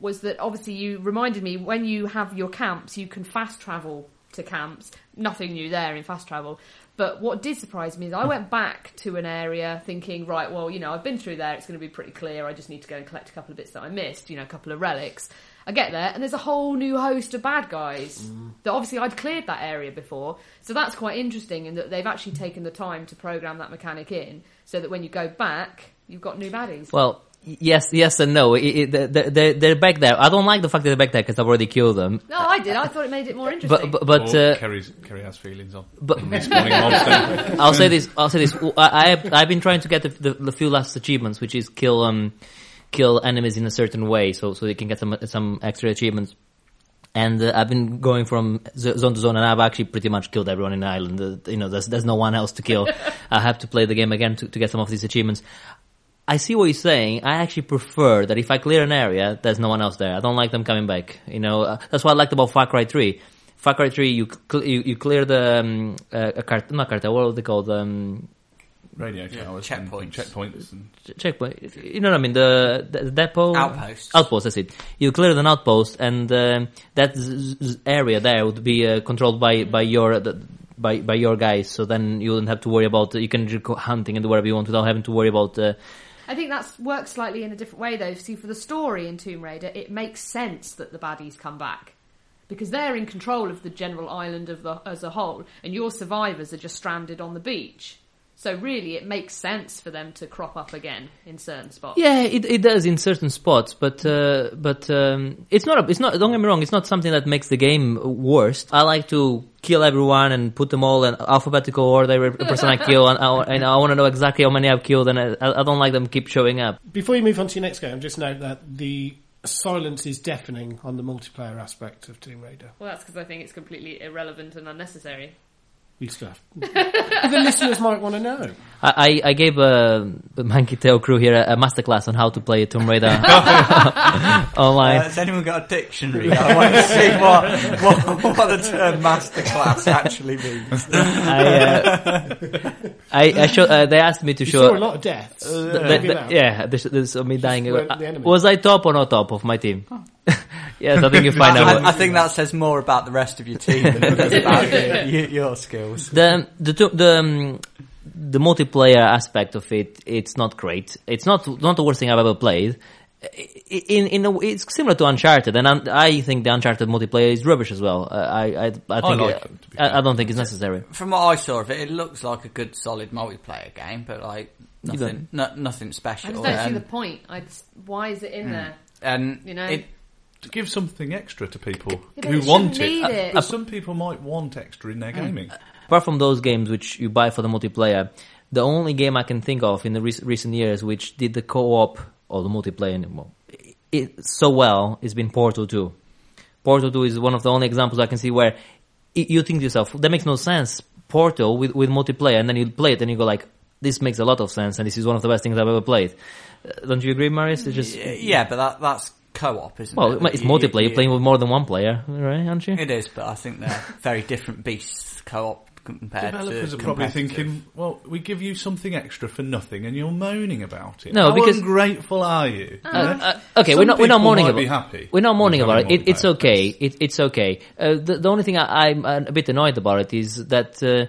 was that obviously you reminded me when you have your camps, you can fast travel to camps. Nothing new there in fast travel. But what did surprise me is I went back to an area thinking, right, well, you know, I've been through there. It's going to be pretty clear. I just need to go and collect a couple of bits that I missed, you know, a couple of relics. I get there and there's a whole new host of bad guys mm. that obviously I'd cleared that area before. So that's quite interesting in that they've actually taken the time to program that mechanic in so that when you go back, you've got new baddies. well, yes, yes, and no. It, it, they're, they're, they're back there. I don't like the fact that they're back there because I've already killed them. No, I did. I thought it made it more interesting. But but, but uh, Kerry's, Kerry has feelings on but. I'll say this. I'll say this. I, I have, I've been trying to get the, the, the few last achievements, which is kill um kill enemies in a certain way, so so you can get some some extra achievements. And uh, I've been going from z- zone to zone, and I've actually pretty much killed everyone in the island. Uh, you know, there's there's no one else to kill. I have to play the game again to, to get some of these achievements. I see what you're saying. I actually prefer that if I clear an area, there's no one else there. I don't like them coming back. You know, uh, that's what I liked about Far Cry 3. Far Cry 3, you cl- you, you clear the um, uh, a cart- not cartel. What are they called? Um, Radio towers, and checkpoints. checkpoints, and checkpoint. You know what I mean? The, the depot Outposts. Outpost. That's it. You clear an outpost, and um, that z- z- area there would be uh, controlled by by your the, by by your guys. So then you wouldn't have to worry about. You can just go hunting and do whatever you want without having to worry about. I think that's works slightly in a different way though. See, for the story in Tomb Raider, it makes sense that the baddies come back because they're in control of the general island of the as a whole, and your survivors are just stranded on the beach. So really, it makes sense for them to crop up again in certain spots. Yeah, it, it does in certain spots, but uh, but um, it's not a, it's not. Don't get me wrong. It's not something that makes the game worse. I like to kill everyone and put them all in alphabetical order. Every person I kill, and I, and I want to know exactly how many I've killed, and I, I don't like them keep showing up. Before you move on to your next game, just note that the silence is deafening on the multiplayer aspect of Tomb Raider. Well, that's because I think it's completely irrelevant and unnecessary. You stuff. the listeners might want to know. I, I I gave uh, the Monkey Tail crew here a, a masterclass on how to play Tomb Raider Uh, online. has anyone got a dictionary? I want to see what, what, what the term masterclass actually means. I, uh, I, I show, uh, they asked me to You show. saw a lot of deaths. Uh, I'll the- the- yeah, there's, there's me dying. The. Was I top or not top of my team? yes, I think you find out. I, I think that says more about the rest of your team than it does about your, your, your skills. the the tu- the um, the multiplayer aspect of it it's not great it's not not the worst thing i've ever played in in a, it's similar to uncharted and I'm, i think the uncharted multiplayer is rubbish as well Uh, i i i think like it- it, I, I don't think it's necessary From what I saw of it, it looks like a good, solid multiplayer game, but like nothing, no, nothing I special. just don't see the point. I just, why is it in there? and you know? it, to give something extra to people Yeah, who want it. it. But some people might want extra in their gaming. apart from those games which you buy for the multiplayer the only game i can think of in the rec- recent years which did the co-op or the multiplayer well, it so well has been portal 2 portal 2 is one of the only examples i can see where it, you think to yourself that makes no sense portal with, with multiplayer and then you play it and you go like this makes a lot of sense and this is one of the best things i've ever played Uh, don't you agree marius it's just yeah, but that that's co-op, isn't well it? Well, it's You- multiplayer you- you're playing with more than one player right aren't you It is, but I think they're very different beasts. Co-op compared to. Developers to are probably thinking, well, we give you something extra for nothing and you're moaning about it. No, How because- ungrateful are you? Uh, uh, okay, Some we're not we're not people mourning about be happy We're not mourning about it. it it's okay. It, it's okay. Uh, the, the only thing I, I'm a bit annoyed about it is that uh,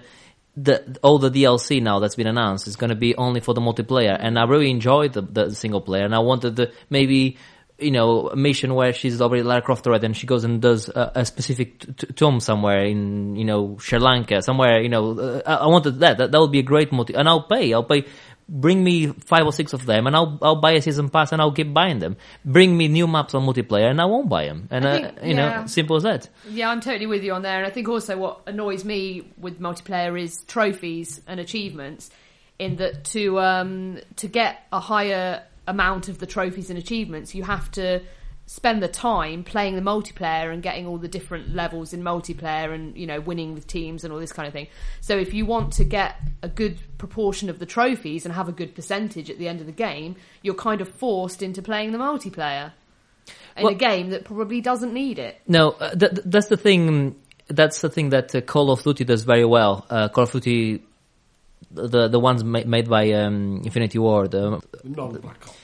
the all the DLC now that's been announced is going to be only for the multiplayer, and I really enjoyed the, the single player, and I wanted the maybe. You know, a mission where she's already Lara Croft already, and she goes and does a, a specific t- t- tomb somewhere in, you know, Sri Lanka, somewhere. You know, uh, I, I wanted that. That that would be a great multi, and I'll pay. I'll pay bring me five or six of them and I'll I'll buy a season pass and I'll keep buying them. Bring me new maps on multiplayer and I won't buy them. And I uh, you yeah. know, simple as that. Yeah, I'm totally with you on there. And I think also what annoys me with multiplayer is trophies and achievements. In that to um, to get a higher amount of the trophies and achievements, you have to spend the time playing the multiplayer and getting all the different levels in multiplayer and you know winning with teams and all this kind of thing. So if you want to get a good proportion of the trophies and have a good percentage at the end of the game, you're kind of forced into playing the multiplayer in Well- a game that probably doesn't need it. No, uh, th- th- that's the thing. That's the thing that uh, Call of Duty does very well. Uh, Call of Duty, the the ones ma- made by um, Infinity Ward, the Non-Black Ops.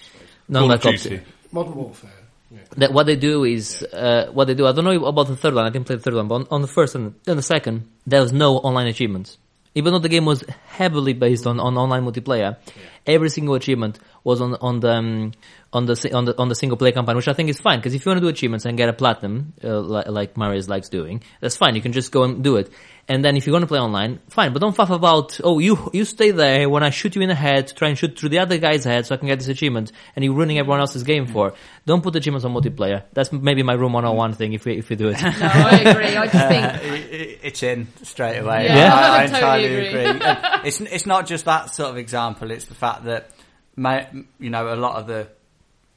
Basically. non Call of Black Ops. Duty. Modern Warfare. Yeah. That what they do is uh, what they do. I don't know about the third one. I didn't play the third one, but on, on the first and then the second, there was no online achievements. Even though the game was heavily based on, on online multiplayer, every single achievement was on on the um, on the on the on the single player campaign, which I think is fine because if you want to do achievements and get a platinum, uh, like, like Marius likes doing, that's fine. You can just go and do it. And then if you're going to play online, fine, but don't fuff about. Oh, you you stay there when I shoot you in the head, to try and shoot through the other guy's head so I can get this achievement, and you're ruining everyone else's game for. Don't put achievements on multiplayer. That's maybe my room 101 thing if we if we do it. No, I agree. I just Uh, think i- i- it's in straight away. Yeah, I, I I totally entirely agree. agree. It's it's not just that sort of example. It's the fact that ma- you know a lot of the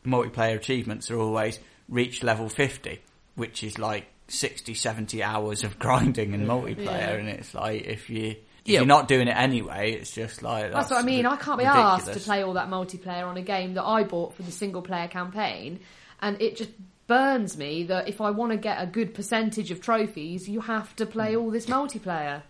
multiplayer achievements are always reach level fifty, which is like 60, 70 hours of grinding and multiplayer, Yeah. and it's like if you. If Yeah. you're not doing it anyway, it's just like that's, That's what I mean. ri- I can't be asked to play all that multiplayer on a game that I bought for the single player campaign, and it just burns me that if I want to get a good percentage of trophies, you have to play all this multiplayer.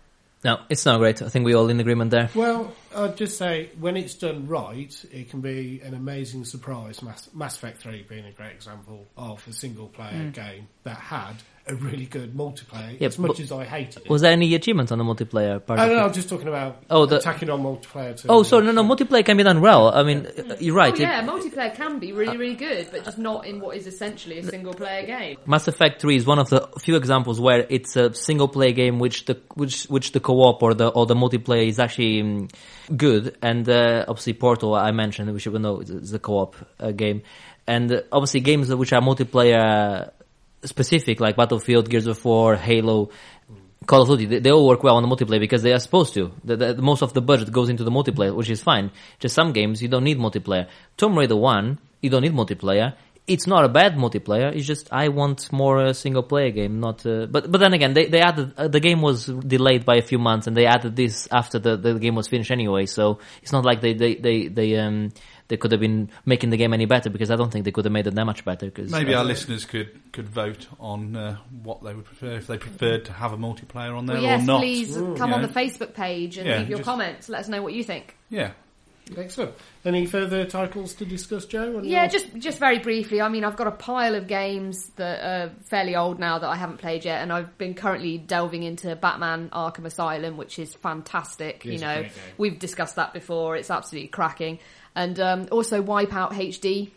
no, it's not great. I think we're all in agreement there. Well, I'd just say when it's done right, it can be an amazing surprise. Mass, Mass Effect 3 being a great example of a single player hmm. game that had a really good multiplayer. Yeah, as much but- as I hated it. Was there any achievements on the multiplayer part? I don't know. I'm just talking about Oh, the- attacking on multiplayer. To, Oh, sorry, no, no, multiplayer can be done well. I mean, uh, you're right. Oh it- yeah, multiplayer can be really, really good, but just not in what is essentially a single player game. Mass Effect 3 is one of the few examples where it's a single player game which the which which the co-op or the or the multiplayer is actually um, good and uh, obviously Portal I mentioned which you know is a co-op uh, game and uh, obviously games which are multiplayer specific like Battlefield, Gears of War, Halo, Call of Duty, they, they all work well on the multiplayer because they are supposed to. The, the, most of the budget goes into the multiplayer, which is fine. Just some games you don't need multiplayer. Tomb Raider 1, you don't need multiplayer. It's not a bad multiplayer. It's just I want more uh, single player game, not. Uh, but but then again, they they added uh, the game was delayed by a few months, and they added this after the, the game was finished anyway. So it's not like they they they they um they could have been making the game any better because I don't think they could have made it that much better. Cause, Maybe uh, our listeners could, could vote on uh, what they would prefer, if they preferred to have a multiplayer on there Well, yes, or not. please come Yeah. on the Facebook page and Yeah, leave your just- comments. Let us know what you think. Yeah. Excellent. Any further titles to discuss, Joe? Yeah, your- just just very briefly. I mean, I've got a pile of games that are fairly old now that I haven't played yet, and I've been currently delving into Batman: Arkham Asylum, which is fantastic. It is you a know, we've discussed that before. It's absolutely cracking, and um, also Wipeout HD,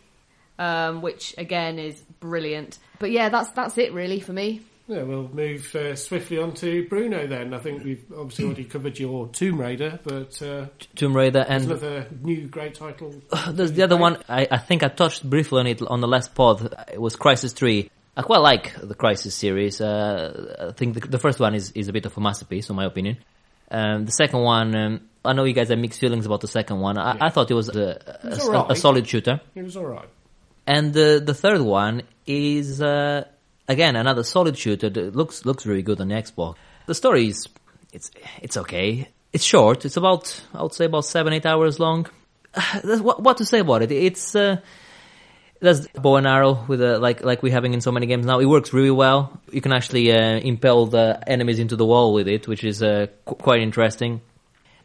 um, which again is brilliant. But yeah, that's that's it really for me. Yeah, we'll move uh, swiftly on to Bruno then. I think we've obviously already covered your Tomb Raider, but uh, Tomb Raider and another new great title. There's the other one. I, I think I touched briefly on it on the last pod. It was Crysis Three. I quite like the Crysis series. Uh, I think the, the first one is, is a bit of a masterpiece, in my opinion. Um, the second one, um, I know you guys have mixed feelings about the second one. I, I thought it was a, a, was a- a solid shooter. It was all right. And the the third one is uh, again another solid shooter that looks looks really good on the Xbox. The story is it's it's okay. It's short. It's about I would say about seven eight hours long. What, what to say about it? It's uh, there's bow and arrow with a, like like we're having in so many games now. It works really well. You can actually uh, impel the enemies into the wall with it, which is uh, qu- quite interesting.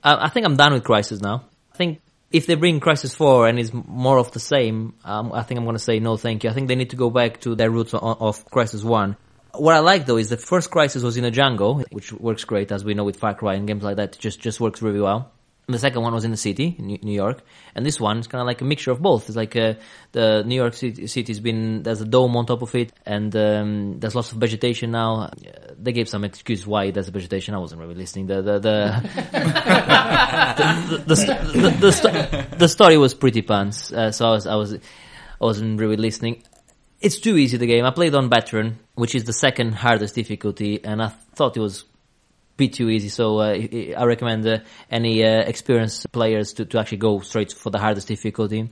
Uh, I think I'm done with Crysis now. I think if they bring Crysis 4 and it's more of the same, um, I think I'm going to say no thank you. I think they need to go back to their roots of, Crysis 1. What I like though is the first Crysis was in a jungle, which works great as we know with Far Cry and games like that. It just, just works really well. And the second one was in the city, New York, and this one is kind of like a mixture of both. It's like uh, the New York City city's been there's a dome on top of it, and um, there's lots of vegetation now. Uh, they gave some excuse why there's vegetation. I wasn't really listening. The the the the, the, the, the story was pretty pants, uh, so I was I was I wasn't really listening. It's too easy the game. I played on veteran, which is the second hardest difficulty, and I thought it was bit too easy. So uh, I recommend uh, any uh, experienced players to, to actually go straight for the hardest difficulty.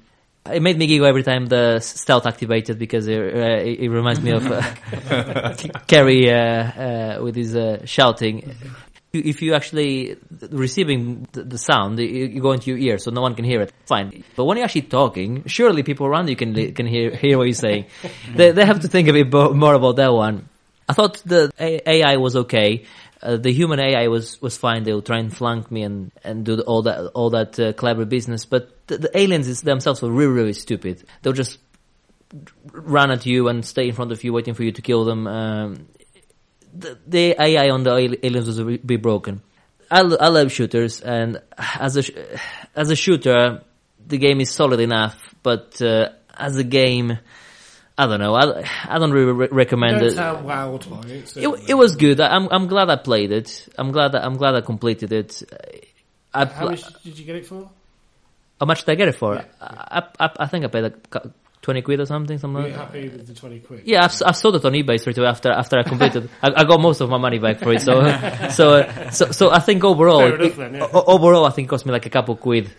It made me giggle every time the stealth activated because it, uh, it, it reminds me of uh, Kerry uh, uh, with his uh, shouting. If you actually receiving the, sound, you, you go into your ear, so no one can hear it. Fine, but when you're actually talking, surely people around you can can hear hear what you're saying. they they have to think a bit more about that one. I thought the AI was okay. Uh, the human AI was, was fine. They'll try and flank me and, and do all that all that uh, clever business. But the, the aliens themselves were really really stupid. They'll just run at you and stay in front of you, waiting for you to kill them. Um, the, the AI on the aliens was bit broken. I, I love shooters, and as a sh- as a shooter, the game is solid enough. But uh, as a game, I don't know. I, I don't really re- recommend Don't it. sound by it. It, it was good. I'm I'm glad I played it. I'm glad that, I'm glad I completed it. I, How pl- much did you get it for? how much did I get it for? Yeah. I, I, I think I paid like twenty quid or something. Something. Were you Like happy with the twenty quid? Yeah, I've, I've sold it on eBay straight away after after I completed. I, I got most of my money back for it. So so so so I think overall, enough then, yeah. overall, I think it cost me like a couple quid.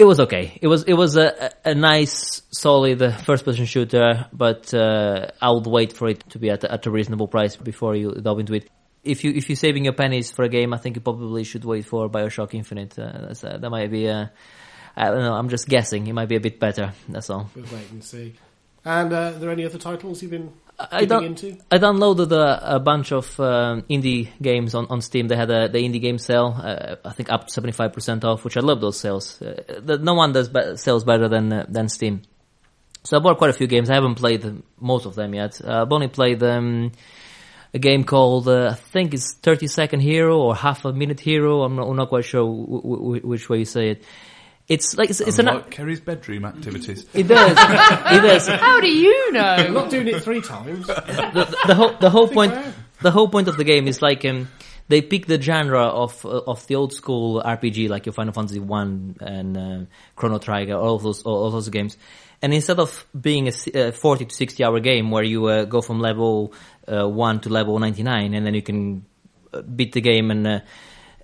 It was okay. It was it was a, a a nice, solid uh, first person shooter, but uh, I would wait for it to be at, a- at a reasonable price before you delve into it. If you if you're saving your pennies for a game, I think you probably should wait for Bioshock Infinite. Uh, uh, that might be. Uh, I don't know. I'm just guessing. It might be a bit better. That's all. We'll wait and see. And uh, are there any other titles you've been I? I downloaded a, a bunch of um, indie games on, on Steam. They had a, the indie game sale, uh, I think up to 75% off, which I love those sales. Uh, the, no one does be- sales better than uh, than Steam. So I bought quite a few games. I haven't played most of them yet. Uh, I've only played um, a game called uh, I think it's 30 Second Hero or Half a Minute Hero. I'm not, I'm not quite sure w- w- which way you say it. It's like it's, it's an like Kerry's bedroom activities. it does it does How do you know? I'm know? not doing it three times. the, the whole the whole point the whole point of the game is like um, they pick the genre of uh, of the old school RPG like your Final Fantasy One and uh, Chrono Trigger, all of those all of those games. And instead of being a uh, 40 to 60 hour game where you uh, go from level uh, 1 to level 99 and then you can uh, beat the game and uh,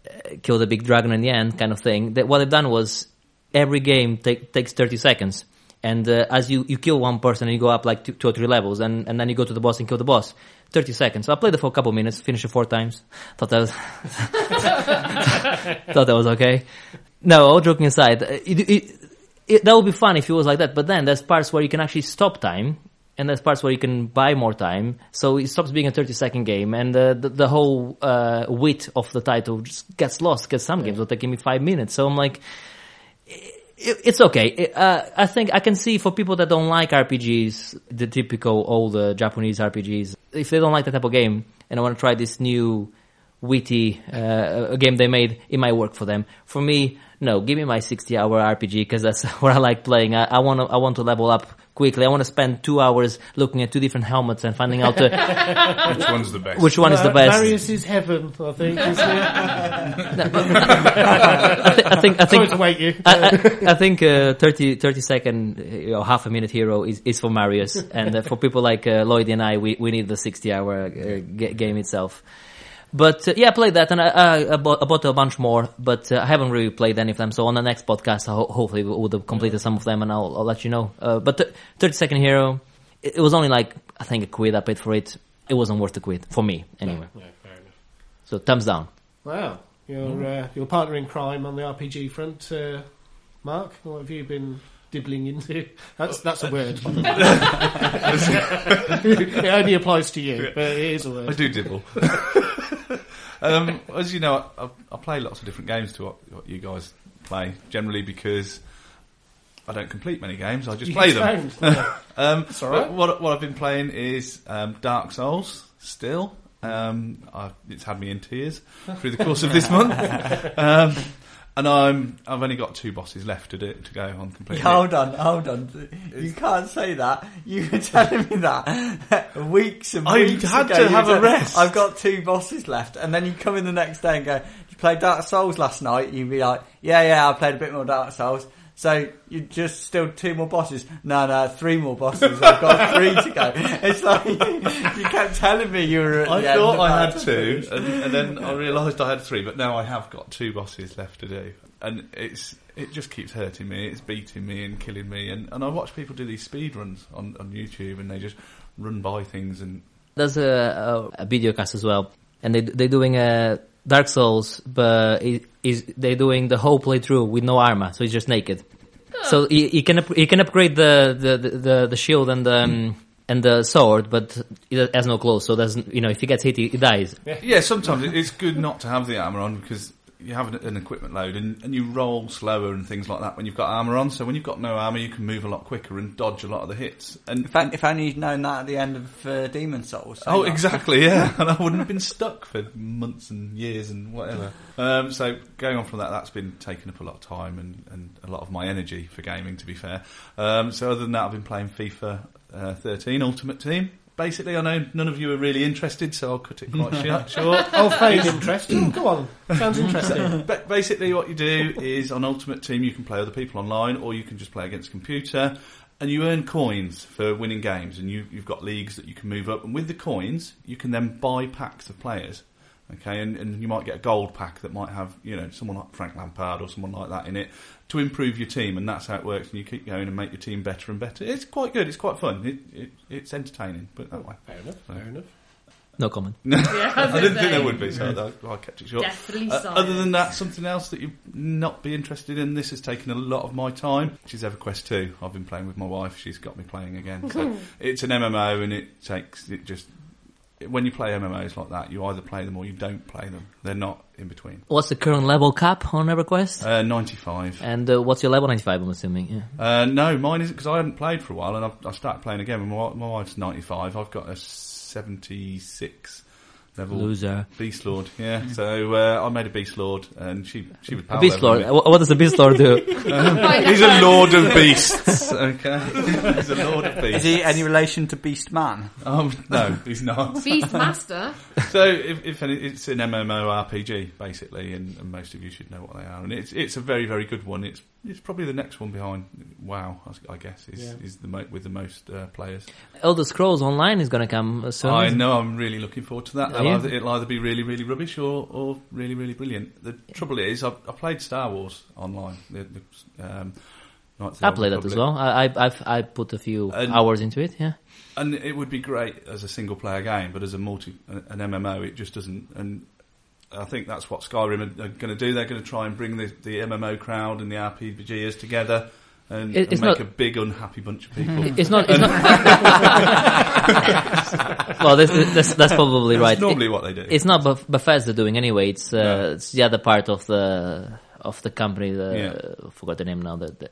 uh, kill the big dragon in the end kind of thing, that what they've done was every game take, takes 30 seconds. And uh, as you, you kill one person and you go up like two, two or three levels and, and then you go to the boss and kill the boss. 30 seconds. So I played it for a couple of minutes, finished it four times. Thought that was, thought that was okay. No, all joking aside, uh, it, it, it, that would be fun if it was like that. But then there's parts where you can actually stop time, and there's parts where you can buy more time. So it stops being a 30 second game, and uh, the, the whole uh, wit of the title just gets lost. Because some games are taking me five minutes. So I'm like, it, it's okay. Uh, I think I can see for people that don't like RPGs, the typical old uh, Japanese RPGs, if they don't like that type of game and I want to try this new witty uh, game they made, it might work for them. For me, no. Give me my 60 hour RPG because that's what I like playing. I, I want to I want to level up quickly. I want to spend two hours looking at two different helmets and finding out uh, Which one's the best? which one is the best. Marius is heaven, I think. Isn't it? I think I Sorry think to wait you. I, I, I think uh, 30, 30 second, uh, you know, half a minute hero is, is for Marius, and uh, for people like uh, Lloyd and I, we, we need the sixty hour uh, g- game itself. But uh, yeah, I played that, and I, I, I, bought, I bought a bunch more, but uh, I haven't really played any of them. So on the next podcast, I ho- hopefully we would have completed some of them, and I'll, I'll let you know. Uh, but th- thirty second hero, it, it was only like I think a quid I paid for it. It wasn't worth the quid for me, anyway. Yeah, fair enough. So thumbs down. Wow, your uh, your partner in crime on the RPG front, uh, Mark. What have you been dibbling into? That's that's a word. by it only applies to you, but it is a I word. I do dibble. um, as you know, I, I play lots of different games to what, what you guys play, generally because I don't complete many games. I just play them. Yeah. Um, right. What, what I've been playing is um, Dark Souls still. Um, it's had me in tears through the course of this month, um, and I'm I've only got two bosses left to do to go on completely. Hold on, hold on. You can't say that. You were telling me that weeks and weeks I weeks had ago. to have a rest. I've got two bosses left, and then you come in the next day and go, "You played Dark Souls last night?" You'd be like, "Yeah, yeah, I played a bit more Dark Souls." So you just still two more bosses? No, no, three more bosses. I've got three to go. It's like you kept telling me you were. At I the thought of I had two, and, and then I realised I had three. But now I have got two bosses left to do, and it's it just keeps hurting me. It's beating me and killing me. And, and I watch people do these speed runs on, on YouTube, and they just run by things. And There's a, a, a video cast as well, and they they're doing a Dark Souls, but it, is they're doing the whole playthrough with no armor, so he's just naked. So he, he can up, he can upgrade the the, the, the, the shield and the um, and the sword, but he has no clothes. So doesn't you know if he gets hit, he, he dies. yeah, sometimes it's good not to have the armor on because you have an, an equipment load and, and you roll slower and things like that when you've got armor on. So when you've got no armor, you can move a lot quicker and dodge a lot of the hits. And If, I- if only you'd known that at the end of uh, Demon Souls. Oh, exactly, yeah. and I wouldn't have been stuck for months and years and whatever. Um, so going on from that, that's been taking up a lot of time and, and a lot of my energy for gaming, to be fair. Um, so other than that, I've been playing FIFA uh, 13 Ultimate Team. Basically, I know none of you are really interested, so I'll cut it quite short. short. I'll fade interest. Oh, hmm. Go on, sounds interesting. But basically, what you do is on Ultimate Team, you can play other people online, or you can just play against a computer, and you earn coins for winning games. And you, you've got leagues that you can move up, and with the coins, you can then buy packs of players. Okay, and, and you might get a gold pack that might have you know someone like Frank Lampard or someone like that in it to improve your team, and that's how it works. And you keep going and make your team better and better. It's quite good. It's quite fun. It, it, it's entertaining. Put it that way. Fair enough. Fair enough. No comment. Yeah, I didn't think there would be, so I, I kept it short. Definitely Uh, silent. other than that, something else that you not be interested in. This has taken a lot of my time. Which is EverQuest Two. I've been playing with my wife. She's got me playing again. So it's an MMO, and it takes it just when you play MMOs like that, you either play them or you don't play them. They're not in between. What's the current level cap on EverQuest? Uh, 95. And uh, what's your level 95, I'm assuming? Yeah. Uh, no, mine isn't because I hadn't played for a while and I've, I started playing again. My, my wife's 95. I've got a 76. Neville. Loser. Beast Lord, yeah. So uh, I made a Beast Lord, and she she was a Beast Lord. What does a Beast Lord do? he's a Lord of Beasts. Okay, he's a Lord of Beasts. Is he any relation to Beast Man? Um, no, he's not. Beast Master. so if, if any, it's an MMORPG basically, and, and, most of you should know what they are, and it's it's a very very good one. It's it's probably the next one behind WoW, I- I guess, is Yeah. is the mo- with the most uh, players. Elder Scrolls Online is going to come soon. I isn't it? know. I'm really looking forward to that. Are They'll you? either, it'll either be really, really rubbish or, or really, really brilliant. The trouble is, I, I played Star Wars online. The, the, um, Knights the I Old played that as well. I, I, I've, I put a few And- hours into it. Yeah. And it would be great as a single player game, but as a multi, an MMO, it just doesn't. And I think that's what Skyrim are, are going to do. They're going to try and bring the, the MMO crowd and the RPGers together and, It- and make not- a big unhappy bunch of people. It's not. It's not. well, this, that's, that's probably right. That's normally what they do. It's not Beth- Bethesda doing anyway. It's uh, No. it's the other part of the of the company. The, Yeah. I forgot the name now. The, the,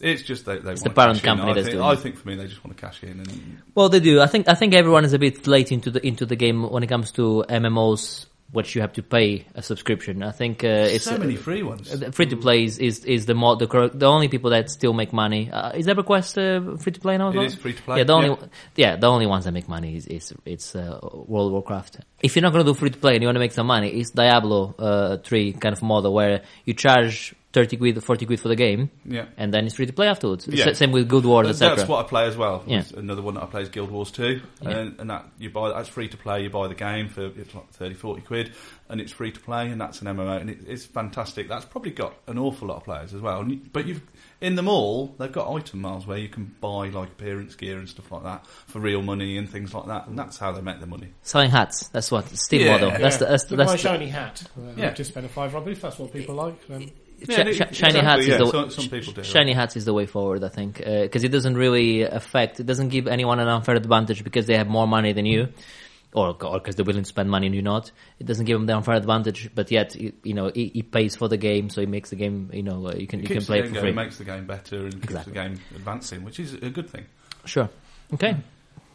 It's just they, they It's want the parent to cash in. company I that's think, doing I think for me, they just want to cash in. And well, they do. I think I think everyone is a bit late into the into the game when it comes to MMOs, which you have to pay a subscription. I think uh, it's so many free ones. Free to play is, is, is the more the correct, the only people that still make money. Uh, is EverQuest uh, free to play now? It is free to play, Yeah, the only yeah. yeah. the only ones that make money is is it's uh, World of Warcraft. If you're not going to do free to play and you want to make some money, it's Diablo uh, three kind of model where you charge thirty quid, forty quid for the game, Yeah. and then it's free to play afterwards. Yeah. Same with Guild Wars, etc. That's what I play as well. Yeah. Another one that I play is Guild Wars 2. And, and that you buy that's free to play. You buy the game for it's like 30, 40 quid, and it's free to play, and that's an MMO, and it, it's fantastic. That's probably got an awful lot of players as well. And you, but you've in them all, they've got item malls where you can buy like appearance gear and stuff like that for real money and things like that, and that's how they make their money. Selling hats. That's what Steam Yeah. model. That's the, that's, the, With my the, shiny hat. Uh, Yeah. I've just spend a five rub if that's what people like. Then. Yeah, Shi- it- shi- exactly, shiny hats yeah, is the some- some people do, shiny hats is the way forward. I think because it doesn't really affect. It doesn't give anyone an unfair advantage because they have more money than you, or or because they're willing to spend money and you not. It doesn't give them the unfair advantage, but yet it, you know it, it pays for the game, so it makes the game. You know uh, you can It you can play it for free. makes the game better, and keeps the game advancing, which is a good thing. Sure. Okay.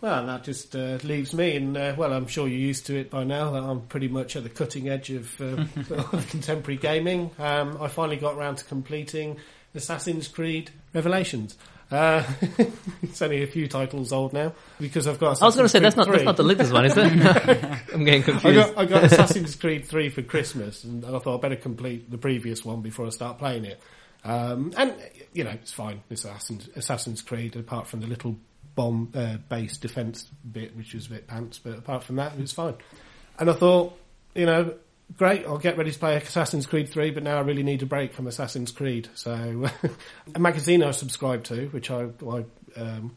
Well, that just uh, leaves me, and uh, well, I'm sure you're used to it by now. I'm pretty much at the cutting edge of, uh, of contemporary gaming. Um, I finally got around to completing Assassin's Creed Revelations. Uh, it's only a few titles old now because I've got. I was going to Assassin's say that's Creed not that's not the latest one, is it? I'm getting I confused. got, I got Assassin's Creed 3 for Christmas, and I thought I'd better complete the previous one before I start playing it. Um, and, you know, it's fine. It's Assassin's, Assassin's Creed, apart from the little bomb uh, base defense bit, which was a bit pants, but apart from that, it's fine. And I thought, you know, great, I'll get ready to play Assassin's Creed 3, but now I really need a break from Assassin's Creed. So, a magazine I subscribe to, which I, I um,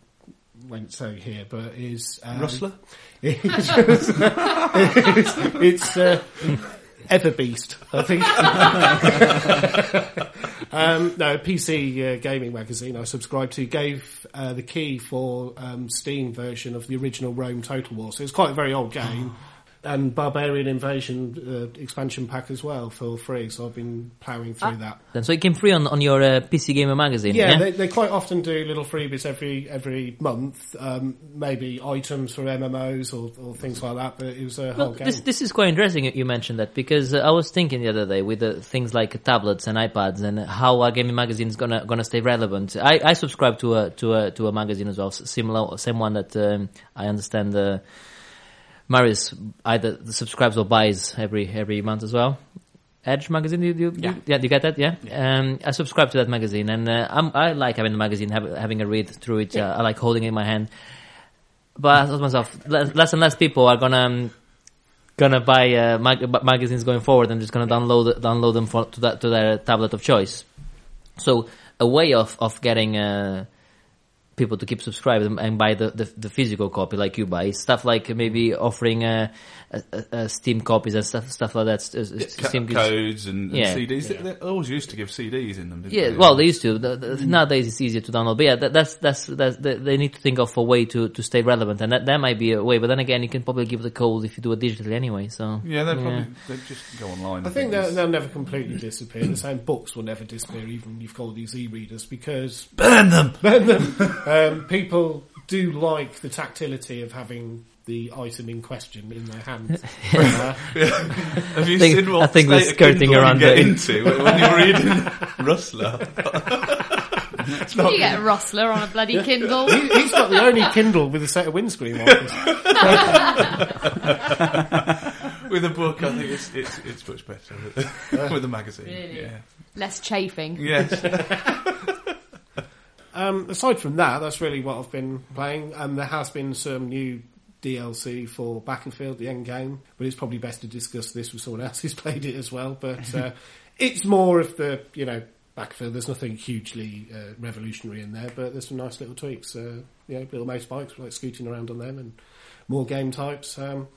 won't say here, but is... Um, Rustler? it's it's uh, Everbeast, I think. um, no, PC uh, gaming magazine I subscribe to gave uh, the key for um, Steam version of the original Rome Total War. So it's quite a very old game. And Barbarian Invasion uh, expansion pack as well for free. So I've been ploughing through that. Then so it came free on on your uh, PC Gamer magazine. Yeah, Yeah. They, they quite often do little freebies every every month. Um, maybe items for MMOs or, or things like that. But it was a whole Well, game. this this is quite interesting. You mentioned that because uh, I was thinking the other day with the things like tablets and iPads and how a gaming magazine is gonna gonna stay relevant. I, I subscribe to a to a to a magazine as well, similar same one that um, I understand. Marius either subscribes or buys every every month as well. Edge magazine, you, you, Yeah. yeah, you get that, yeah. Um, I subscribe to that magazine, and uh, I'm, I like having the magazine, have, having a read through it. Uh, I like holding it in my hand. But I thought to myself, less, less and less people are gonna um, gonna buy uh, mag- magazines going forward and just gonna download download them for, to that to their tablet of choice. So a way of of getting uh, people to keep subscribing and buy the, the the physical copy like you buy stuff like maybe offering uh, uh, uh, Steam copies and stuff stuff like that. S- s- Ca- Steam gives- codes and, and Yeah. CDs. They, they always used to give CDs in them. Didn't Yeah, they? well, they used to. The, the, Nowadays, it's easier to download. But yeah, that, that's that's that's they they need to think of a way to, to stay relevant, and that, that might be a way. But then again, you can probably give the code if you do it digitally anyway. So yeah, they probably they just go online. I think they'll, they'll never completely disappear. The same books will never disappear, even if you've got all these e-readers, because burn them. burn them. um, people do like the tactility of having the item in question in their hands. Uh, Have you think- seen what I think we're state of skirting Kindle you around get it. into when when you're reading Rustler? it's You get a rustler on a bloody Kindle. he, he's got the only Kindle with a set of windscreen wipers. with a book. I think it's it's, it's much better with a magazine. Really? Yeah. Less chafing. Yes. Um, aside from that, that's really what I've been playing. Um, there has been some new DLC for Battlefield, the end game, but it's probably best to discuss this with someone else who's played it as well. But uh, it's more of the, you know, Battlefield. There's nothing hugely uh, revolutionary in there, but there's some nice little tweaks. Uh, you know, little motorbikes, like scooting around on them, and more game types. Um,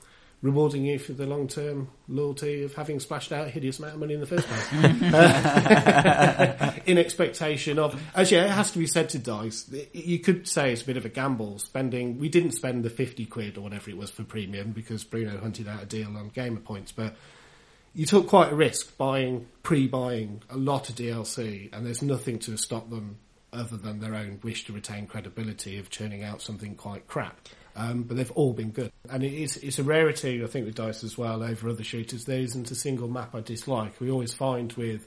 rewarding you for the long-term loyalty of having splashed out a hideous amount of money in the first place. Uh, in expectation of, actually, it has to be said to Dice, you could say it's a bit of a gamble spending, we didn't spend the 50 quid or whatever it was for premium because Bruno hunted out a deal on Gamer Points, but you took quite a risk buying, pre-buying a lot of DLC and there's nothing to stop them other than their own wish to retain credibility of churning out something quite crap. Um, but they've all been good. And it is, it's a rarity, I think, with DICE as well over other shooters. There isn't a single map I dislike. We always find with,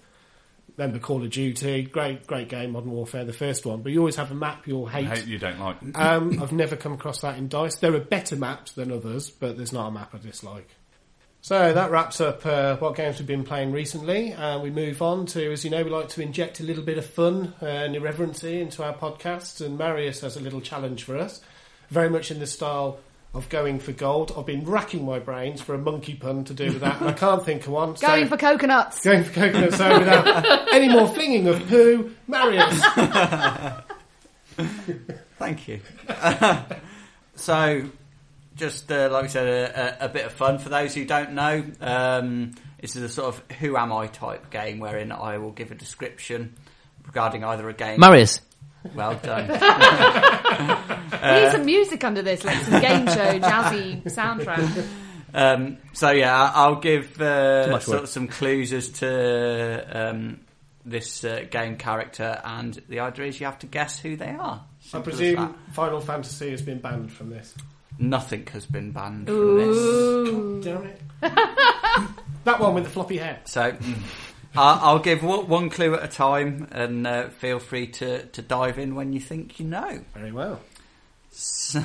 remember Call of Duty, great, great game, Modern Warfare, the first one, but you always have a map you'll hate. Hate you don't like. Um, I've never come across that in Dice. There are better maps than others, but there's not a map I dislike. So that wraps up uh, what games we've been playing recently. Uh, we move on to, as you know, we like to inject a little bit of fun and irreverency into our podcasts, and Marius has a little challenge for us, very much in the style of going for gold. I've been racking my brains for a monkey pun to do with that, and I can't think of one. Going so for coconuts. going for coconuts. so without any more flinging of poo, Marius. Thank you. so, just uh, like we said, a, a, a bit of fun for those who don't know. Um, this is a sort of who am I type game wherein I will give a description regarding either a game. Marius. Well done. we need some music under this, like some game show, jazzy soundtrack. Um, so yeah, I- I'll give Too uh, sort of some clues as to um, this uh, game character, and the idea is you have to guess who they are. I Simple as presume that. Final Fantasy has been banned from this. nothing has been banned from this. Ooh. Damn it. that one with the floppy hair. So I- I'll give one one clue at a time, and uh, feel free to, to dive in when you think you know. Very well.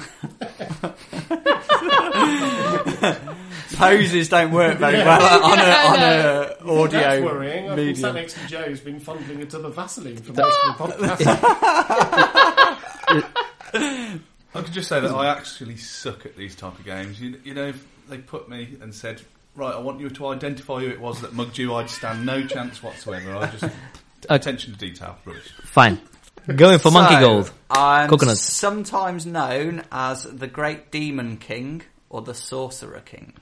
Poses don't work very well on a, on a audio That's worrying. I've been sat medium. next to Joe who's been fondling a tub of Vaseline for most of the podcast. I could just say that I actually suck at these type of games. You, you know, they put me and said, "Right, I want you to identify who it was that mugged you," I'd stand no chance whatsoever. I just uh, attention to detail, rubbish. Fine. Going for monkey So, gold. I'm Coconuts. sometimes known as the Great Demon King or the Sorcerer King.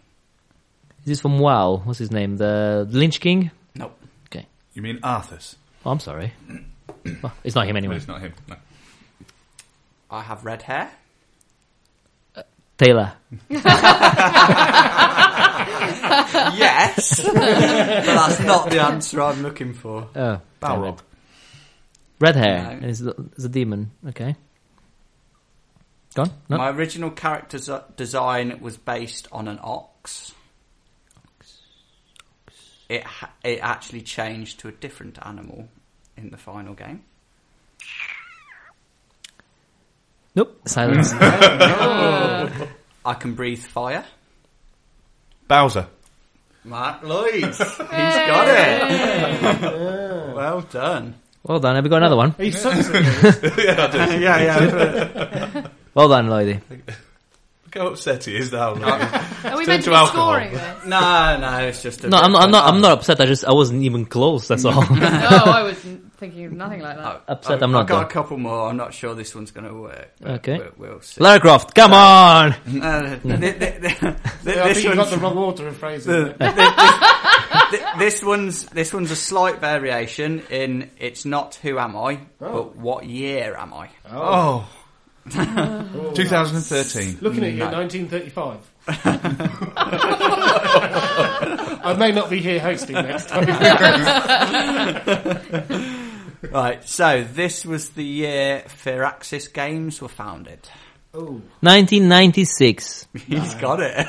Is this from WoW? What's his name? The Lich King? Nope. Okay. You mean Arthas? Oh, I'm sorry. Well, it's not him No, anyway. it's not him. No. I have red hair. Uh, Taylor. yes, but that's not the answer I'm looking for. Oh, Balrog. red. Red hair. No. And he's the, he's a demon. Okay. Gone? No? My original character z- design was based on an ox. It ha- it actually changed to a different animal in the final game. Nope. Silence. I can breathe fire. Bowser. Mark Lloyd, he's got it. well done. well done. Have we got another one? He sucks at this. yeah, yeah. Well done, Lloydie. Look how upset he is now. Are we meant to to be alcohol. scoring this? no, no, it's just a. No, bit I'm not, I'm not, I'm not upset. I just, I wasn't even close. That's all. No, I was thinking of nothing like that. Upset I've, I'm not, I've got though. a couple more. I'm not sure this one's going to work. Okay. we'll, we'll see. Lara Croft, come on! Uh, th- th- th- th- I think you got the wrong order of phrasing. Th- this one's this one's a slight variation in it's not who am I, but what year am I? Oh. 2013. Looking at you, No. 1935. I may not be here hosting next time. Right, so this was the year Firaxis Games were founded. Oh, 1996. He's got it.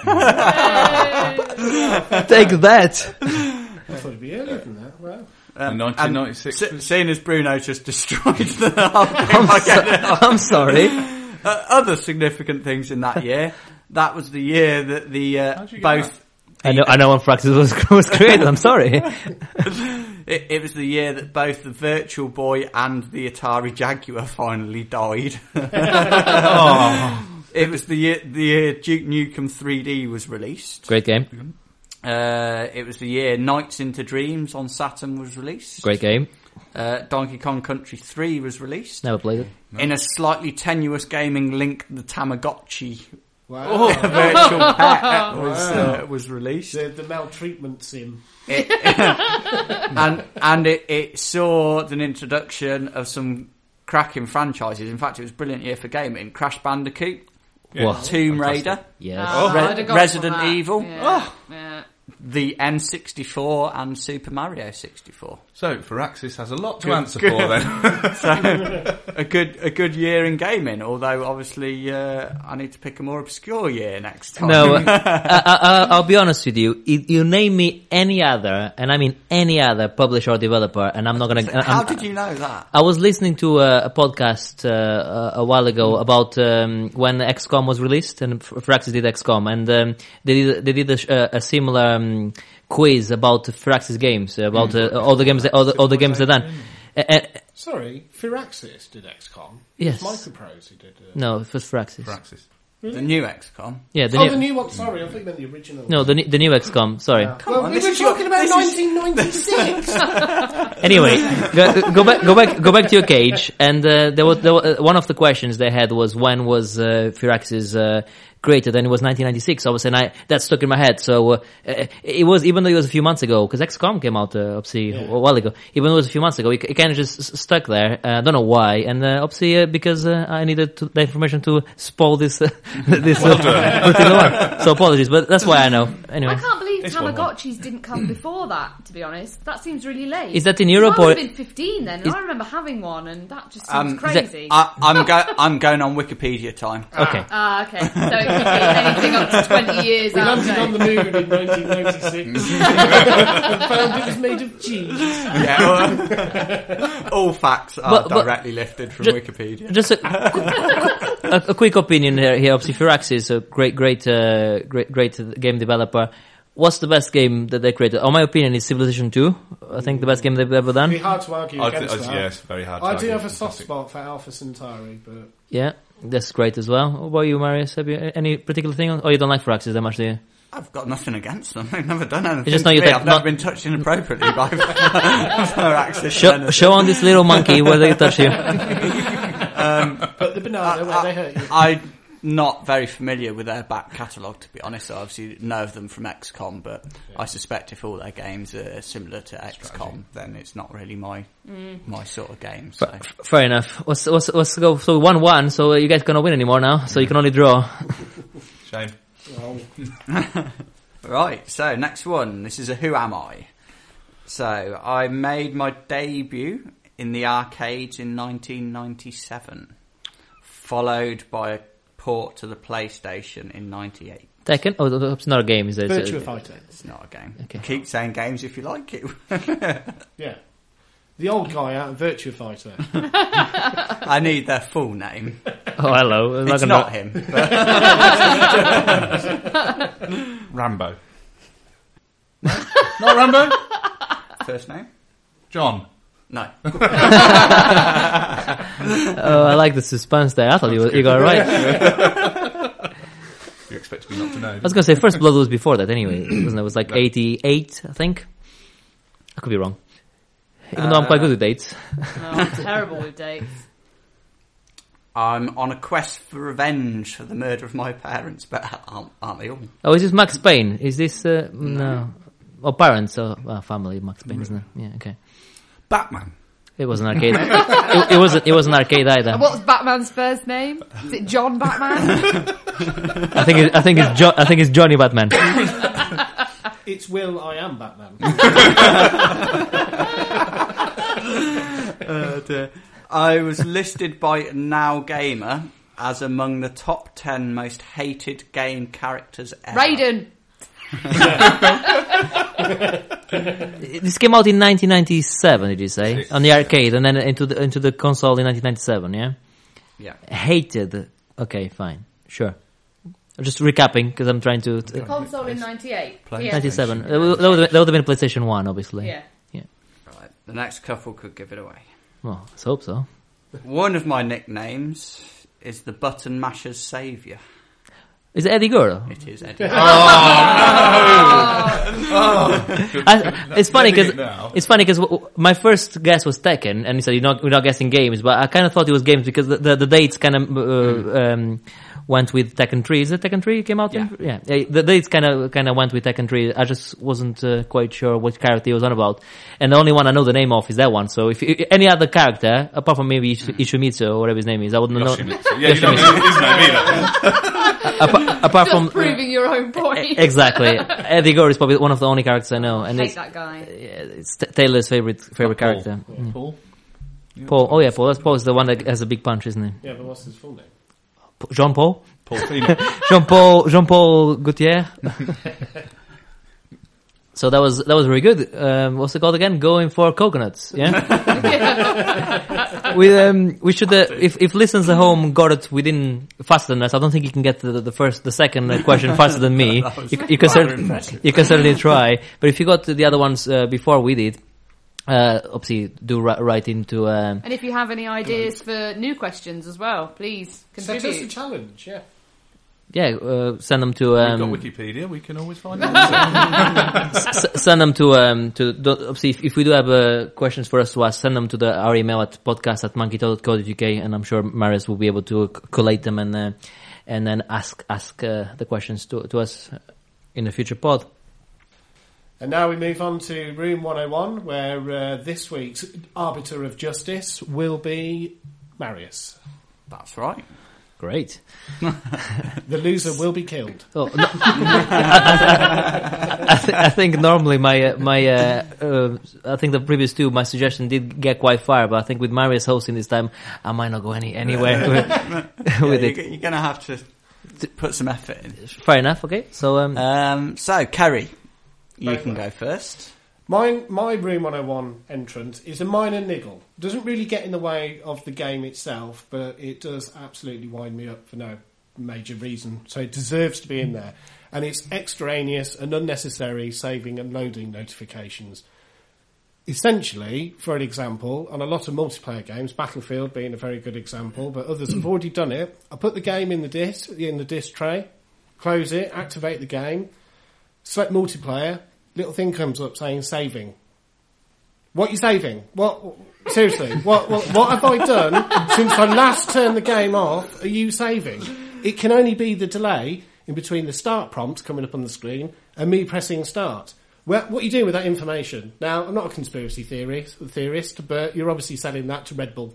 Take that. I thought it'd be earlier than that. Wow. In 1996 Se- was- seeing as Bruno just destroyed the whole I get it. I'm sorry. Uh, other significant things in that year. That was the year that the uh, How'd you get both. I know, I know when Firaxis was, was created. I'm sorry. It, it was the year that both the Virtual Boy and the Atari Jaguar finally died. It was the year the year Duke Nukem 3D was released. Great game. Uh, it was the year Nights into Dreams on Saturn was released. Great game. Uh, Donkey Kong Country 3 was released. Never played it. In a slightly tenuous gaming link, the Tamagotchi Wow. virtual pet was, uh, was released. The, the maltreatment sim. It, and and it, it saw an introduction of some cracking franchises. In fact, it was a brilliant year for gaming. Crash Bandicoot, Yeah. Tomb Fantastic. Raider, Yes. Oh, Re- I'd have gone Resident. Evil. Yeah. yeah. the N64, and Super Mario 64. So, Firaxis has a lot to answer for then. So a good a good year in gaming. Although obviously uh, I need to pick a more obscure year next time. No, uh, I, I, I'll be honest with you. You you name me any other, and I mean any other publisher or developer, and I'm not gonna. How I'm- did you know that? I was listening to a, a podcast uh, a, a while ago about um, when XCOM was released, and F- Firaxis did XCOM, and um, they did they did a, a, a similar um, quiz about Firaxis games, about uh, all the games, that, all the, all the games they've done. Uh, uh, Sorry, Firaxis did XCOM. Yes. It was Microprose who did. Uh, no, it was Firaxis. Firaxis. The new XCOM. Yeah, the oh, new, the new one. Sorry, I think meant the original. no, the, new- the new XCOM. Sorry. well, on, we were is your- talking about this is- 1996. Anyway, go, go back, go back, go back to your cage. And uh, there was, there was uh, one of the questions they had was when was uh, Firaxis uh, than it was 1996. Obviously, and I that stuck in my head. So uh, uh, it was even though it was a few months ago, because XCOM came out uh, obviously a while ago. Even though it was a few months ago, it, it kind of just stuck there. Uh, I don't know why, and uh, obviously uh, because uh, I needed to, the information to spoil this uh, this uh, particular. So apologies, but that's why I know. Anyway. I can't believe It's one Tamagotchis didn't come before that. To be honest, that seems really late. Is that in Europe I would have been 15 then, and Is- I remember having one, and that just seems Um, is that- crazy. I, I'm go- I'm going on Wikipedia time. Okay. Ah, okay. So it could be anything up to 20 years we out. landed on the moon in 1996 and found it was made of cheese. Yeah, all, all facts are But- but- directly lifted from Ju- Wikipedia. Just a, a, a quick opinion here. Here, obviously, Firaxis, a great, great, uh, great, great game developer. What's the best game that they created? Oh, my opinion is Civilization 2. I think the best game they've ever done. It'd done. be hard to argue I'd, against I'd, that. yes, very hard. to I do have a soft Fantastic. spot for Alpha Centauri, but Yeah, that's great as well. What about you, Marius? Have you any particular thing? Oh, you don't like Firaxis that much, do you? I've got nothing against them. They've never done anything. just to know you me. take I've never been touched inappropriately by Firaxis. Show, show on this little monkey where they touch you. Um, but the banana where they hurt you. I'm not very familiar with their back catalogue, to be honest. I obviously know of them from XCOM, but I suspect if all their games are similar to XCOM, then it's not really my mm. my sort of game. So. F- Fair enough. Let's, let's, let's go. So 1-1, so you guys cannot win anymore now, so you can only draw. Shame. Right, so next one. This is a Who Am I? So, I made my debut in the arcades in 1997, followed by a port to the PlayStation in 98. Tekken? Oh, it's not a game, is it? It's Virtua a- Fighter. It's not a game. Okay. Keep saying games if you like it. Yeah. The old guy out of Virtua Fighter. I need their full name. Oh, hello. I'm It's gonna- not him. but- Rambo. Not Rambo. First name? John. No. Oh, I like the suspense there. I thought you, you got it right. You expect me not to know? I was gonna say First Blood was before that anyway, wasn't it? It was like 88, I think. I could be wrong. Even though I'm quite good with dates. No, I'm terrible with dates. I'm on a quest for revenge for the murder of my parents, but aren't, aren't they all? Oh, is this Max Payne? Is this, uh, no. Oh, parents, oh, well, family, Max Payne, isn't it? Yeah, okay. Batman. It was an arcade. it, it wasn't, it wasn't arcade either. What's Batman's first name? Is it John Batman? I think, it, I think it's jo- I think it's Johnny Batman. It's Will, I am Batman. Uh, I was listed by Now Gamer as among the top 10 most hated game characters ever. Raiden. This came out in 1997, did you say? On the arcade, and then into the into the console in 1997. Yeah. Yeah. Hated. Okay, fine, sure. I'm just recapping because I'm trying to. The console in '98. Yeah. 97. That would, that would have been PlayStation One, obviously. Yeah. Right. The next couple could give it away. Well, let's hope so. One of my nicknames is the Button Masher's Saviour. Is it Eddie Gordo? It is Eddie. I, it's funny because it's funny because my first guess was Tekken, and he said you're not, we're not guessing games, but I kind of thought it was games because the the, the dates kind of uh, um, went with Tekken 3. Is it Tekken 3 came out? in- yeah. The dates kind of kind of went with Tekken 3. I just wasn't uh, quite sure what character he was on about, and the only one I know the name of is that one. So if you, any other character apart from maybe Ish- Ishimitsu or whatever his name is, I wouldn't know. Yoshimitsu. You don't know his name either. Apart, apart from Just proving your own point. exactly, Eddie Gordo is probably one of the only characters I know, and hate it's, that guy. it's Taylor's favorite favorite Paul. character. Yeah, Paul. Paul. Oh yeah, Paul. That's Paul's the one that has a big punch, isn't he? Yeah, but what's his full name? Jean Paul. Paul Jean Paul. Jean Paul Gaultier. so that was that was very good. Um, what's it called again? Going for coconuts. Yeah. we um we should uh, if if listeners at home got it within faster than us. I don't think you can get the, the first the second uh, question faster than me. You, you can rather certainly you can certainly try. But if you got the other ones uh, before we did. Uh, obviously, do ri- write into um, And if you have any ideas for new questions as well, please Set us a challenge, yeah. Yeah, uh, send them to We've um, got Wikipedia. We can always find out. S- send them to um to obviously if, if we do have uh, questions for us to ask, send them to the our email at podcast at monkeytail.co.uk and I'm sure Marius will be able to c- collate them and uh, and then ask ask uh, the questions to to us in a future pod. And now we move on to room 101, where uh, this week's arbiter of justice will be Marius. That's right. Great. The loser will be killed. Oh, no, I, th- I think normally my uh, my uh, uh, I think the previous two my suggestion did get quite far, but I think with Marius hosting this time I might not go any anywhere with, with Yeah, it. you're, you're going to have to put some effort in. Fair enough. Okay, so um, Um, so, Kerry, you Right. can go first. My, my Room 101 entrance is a minor niggle. Doesn't really get in the way of the game itself, but it does absolutely wind me up for no major reason. So it deserves to be in there. And it's extraneous and unnecessary saving and loading notifications. Essentially, for an example, on a lot of multiplayer games, Battlefield being a very good example, but others have already done it. I put the game in the disk, in the disk tray, close it, activate the game, select multiplayer, little thing comes up saying saving. What are you saving? What? Seriously, what, what, what have I done since I last turned the game off? Are you saving? It can only be the delay in between the start prompt coming up on the screen and me pressing start. Well, what are you doing with that information? Now, I'm not a conspiracy theorist, theorist but you're obviously selling that to Red Bull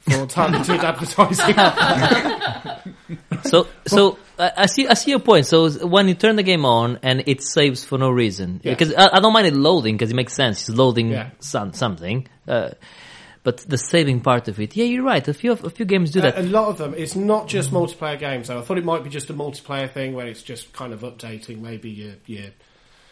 for targeted advertising. So, so I I see, I see your point. So when you turn the game on and it saves for no reason, Yeah. because I, I don't mind it loading because it makes sense. It's loading Yeah. some, something, uh, but the saving part of it, yeah, you're right. A few, a few games do that. A, a lot of them. It's not just multiplayer games. Though I thought it might be just a multiplayer thing where it's just kind of updating maybe your your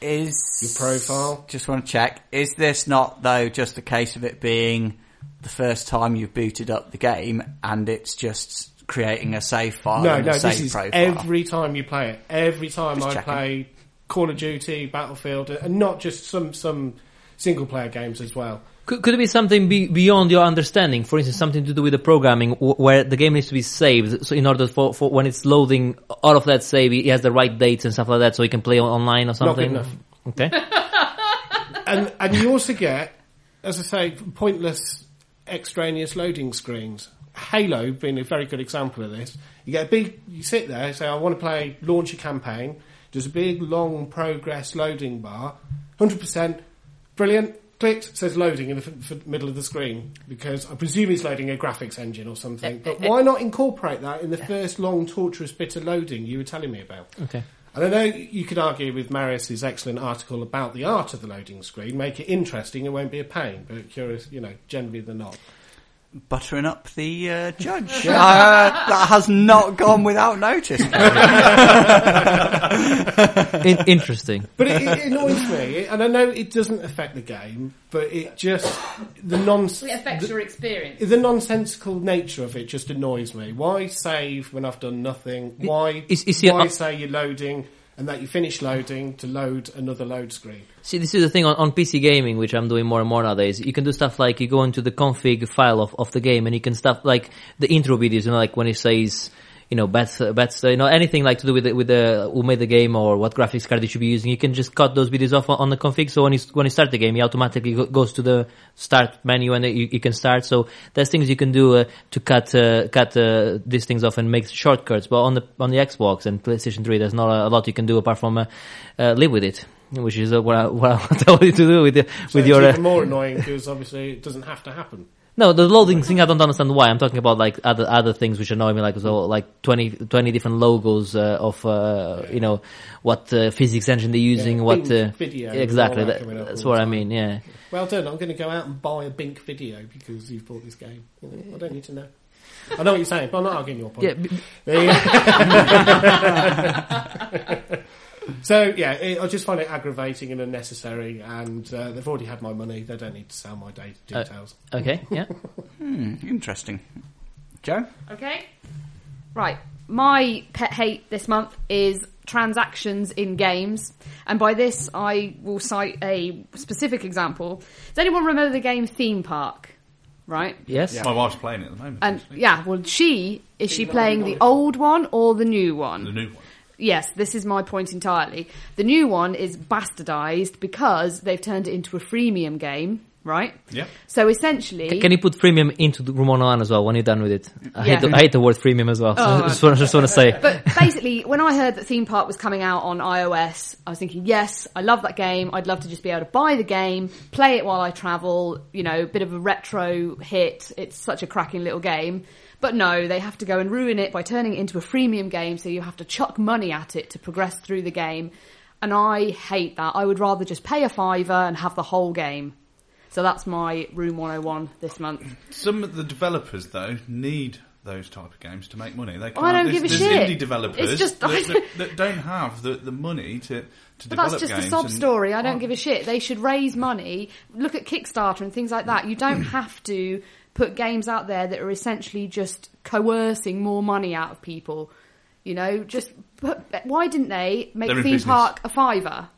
Is Your profile. Just want to check. Is this not though just a case of it being the first time you've booted up the game and it's just creating a save file no and no. a save This is profile? every time you play it. Every time Just I checking. play Call of Duty, Battlefield, and not just some some single player games as well. Could, could it be something be, beyond your understanding? For instance, something to do with the programming w- where the game needs to be saved. So in order for, for when it's loading all of that save, it has the right dates and stuff like that so you can play online or Not something? good enough. Okay. and and you also get, as I say, pointless extraneous loading screens. Halo being a very good example of this. You get a big, you sit there, say, I want to play launch a campaign. There's a big, long progress loading bar, hundred percent, brilliant. Clicked says loading in the f- f- middle of the screen because I presume it's loading a graphics engine or something. Uh, but uh, uh, why not incorporate that in the first long, torturous bit of loading you were telling me about? Okay. And I know you could argue with Marius's excellent article about the art of the loading screen, make it interesting, it won't be a pain, but curious, you know, generally they're not. Buttering up the uh, judge. uh, that has not gone without notice. In- interesting. But it, it annoys me, and I know it doesn't affect the game, but it just the non It affects the, your experience. the nonsensical nature of it just annoys me. Why save when I've done nothing? Why Is- is it- why say you're loading and that you finish loading to load another load screen? See, this is the thing on, on PC gaming, which I'm doing more and more nowadays. You can do stuff like you go into the config file of, of the game and you can stuff like the intro videos, you know, like when it says, you know, bets, bets, uh, you know, anything like to do with the, with the, who made the game or what graphics card you should be using. You can just cut those videos off on, on the config. So when you, when you start the game, he automatically go, goes to the start menu and you, you can start. So there's things you can do uh, to cut, uh, cut, uh, these things off and make shortcuts. But on the, on the Xbox and PlayStation 3, there's not a, lot you can do apart from, uh, uh, live with it. Which is uh, what I, what I told you to do with, the, So with your, it's even more annoying because obviously it doesn't have to happen. No, the loading thing I don't understand why. I'm talking about like other other things which annoy me, like so like 20, 20 different logos uh, of uh, you know what uh, physics engine they're using, Yeah, what uh, video, exactly. that That, that's what I mean. Yeah. Well done. I'm going to go out and buy a Bink video because you've bought this game. I don't need to know. I know what you're saying, but I'm not arguing your point. Yeah, b- There you go. so yeah, it, I just find it aggravating and unnecessary, and uh, they've already had my money. They don't need to sell my data Uh, details. okay. Yeah. Hmm, interesting. Joe? Okay. Right. My pet hate this month is transactions in games. And by this, I will cite a specific example. Does anyone remember the game Theme Park? Right? Yes. My wife's playing it at the moment. And actually. yeah, well, she, is she playing the old one or the new one? the new one. Yes, this is my point entirely. The new one is bastardized because they've turned it into a freemium game, right? Yep. So essentially, C- Can you put freemium into the Room 101 as well when you're done with it? I, Yeah. hate, the, I hate the word freemium as well. So Oh, just, want, just want to say. But basically, when I heard that Theme Park was coming out on iOS, I was thinking, yes, I love that game. I'd love to just be able to buy the game, play it while I travel, you know, a bit of a retro hit. It's such a cracking little game. But no, they have to go and ruin it by turning it into a freemium game, so you have to chuck money at it to progress through the game. And I hate that. I would rather just pay a fiver and have the whole game. So that's my Room 101 this month. Some of the developers, though, need those type of games to make money. They can't, I don't give a there's shit. indie developers It's just- that, that, that don't have the, the money to, to But develop that's just games. a sob story. I don't give a shit. They should raise money. Look at Kickstarter and things like that. You don't have to put games out there that are essentially just coercing more money out of people. You know, just put, why didn't they make They're theme business. park a fiver?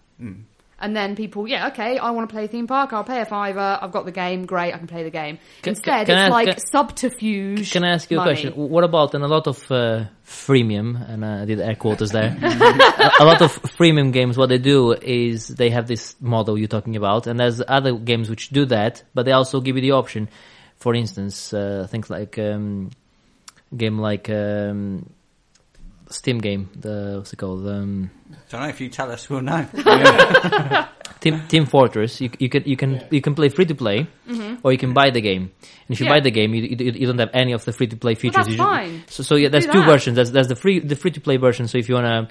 And then people, yeah, okay, I want to play theme park. I'll pay a fiver. I've got the game. Great, I can play the game. Can- Instead, can I- it's like can- subterfuge. Can I ask you a question? What about in a lot of uh, freemium, and uh, I did air quotas there, a, a lot of freemium games, what they do is they have this model you're talking about, and there's other games which do that, but they also give you the option. For instance, uh, things like um, game like um, Steam game, the what's it called? Um, Don't know if you tell us, we'll know. Team Team Fortress. You, you can you can you can play free to play, Mm-hmm. or you can buy the game. And if you Yeah. buy the game, you, you, you don't have any of the free to play features. that's You ju- fine. So, so yeah, there's Do two that. versions. There's, there's the free the free to play version. So if you wanna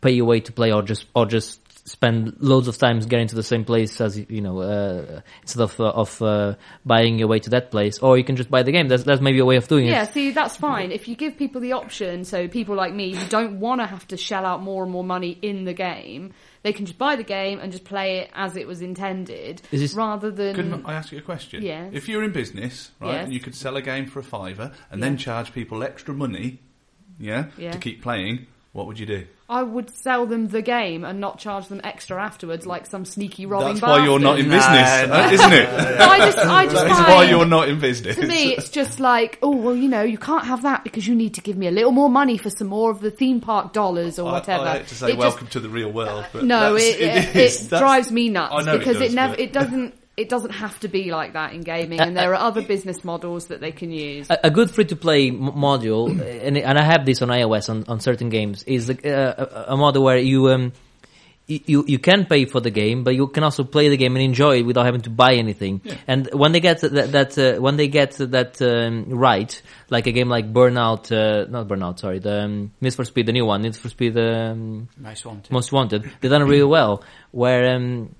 pay your way to play, or just or just spend loads of times getting to the same place as you know uh, instead of uh, of uh, buying your way to that place, or you can just buy the game. That's that's maybe a way of doing Yeah, it. Yeah see, that's fine. If you give people the option, so people like me who don't want to have to shell out more and more money in the game, they can just buy the game and just play it as it was intended, Is this- rather than. Couldn't I ask you a question? Yes. If you're in business, right, Yes. and you could sell a game for a fiver and then charge people extra money, yeah, Yeah. to keep playing, what would you do? I would sell them the game and not charge them extra afterwards, like some sneaky robbing. That's why you're not in business, No, uh, no. isn't it? I just, I just That's find, why you're not in business. To me, it's just like, oh well, you know, you can't have that because you need to give me a little more money for some more of the theme park dollars or I- whatever. I, hate to say It just- welcome to the real world, but No, that's- it, it, is. it drives me nuts I know because it, does, never but- it doesn't it doesn't have to be like that in gaming, and there are other business models that they can use. A, a good free to play m- module, uh, and, and I have this on iOS on, on certain games, is uh, a, a model where you um you you can pay for the game, but you can also play the game and enjoy it without having to buy anything. And when they get that, that uh, when they get that um, right, like a game like Burnout, uh, not Burnout, sorry, the um, Need for Speed, the new one, Need for Speed um, Most wanted. Most Wanted, they've done really well. Where um,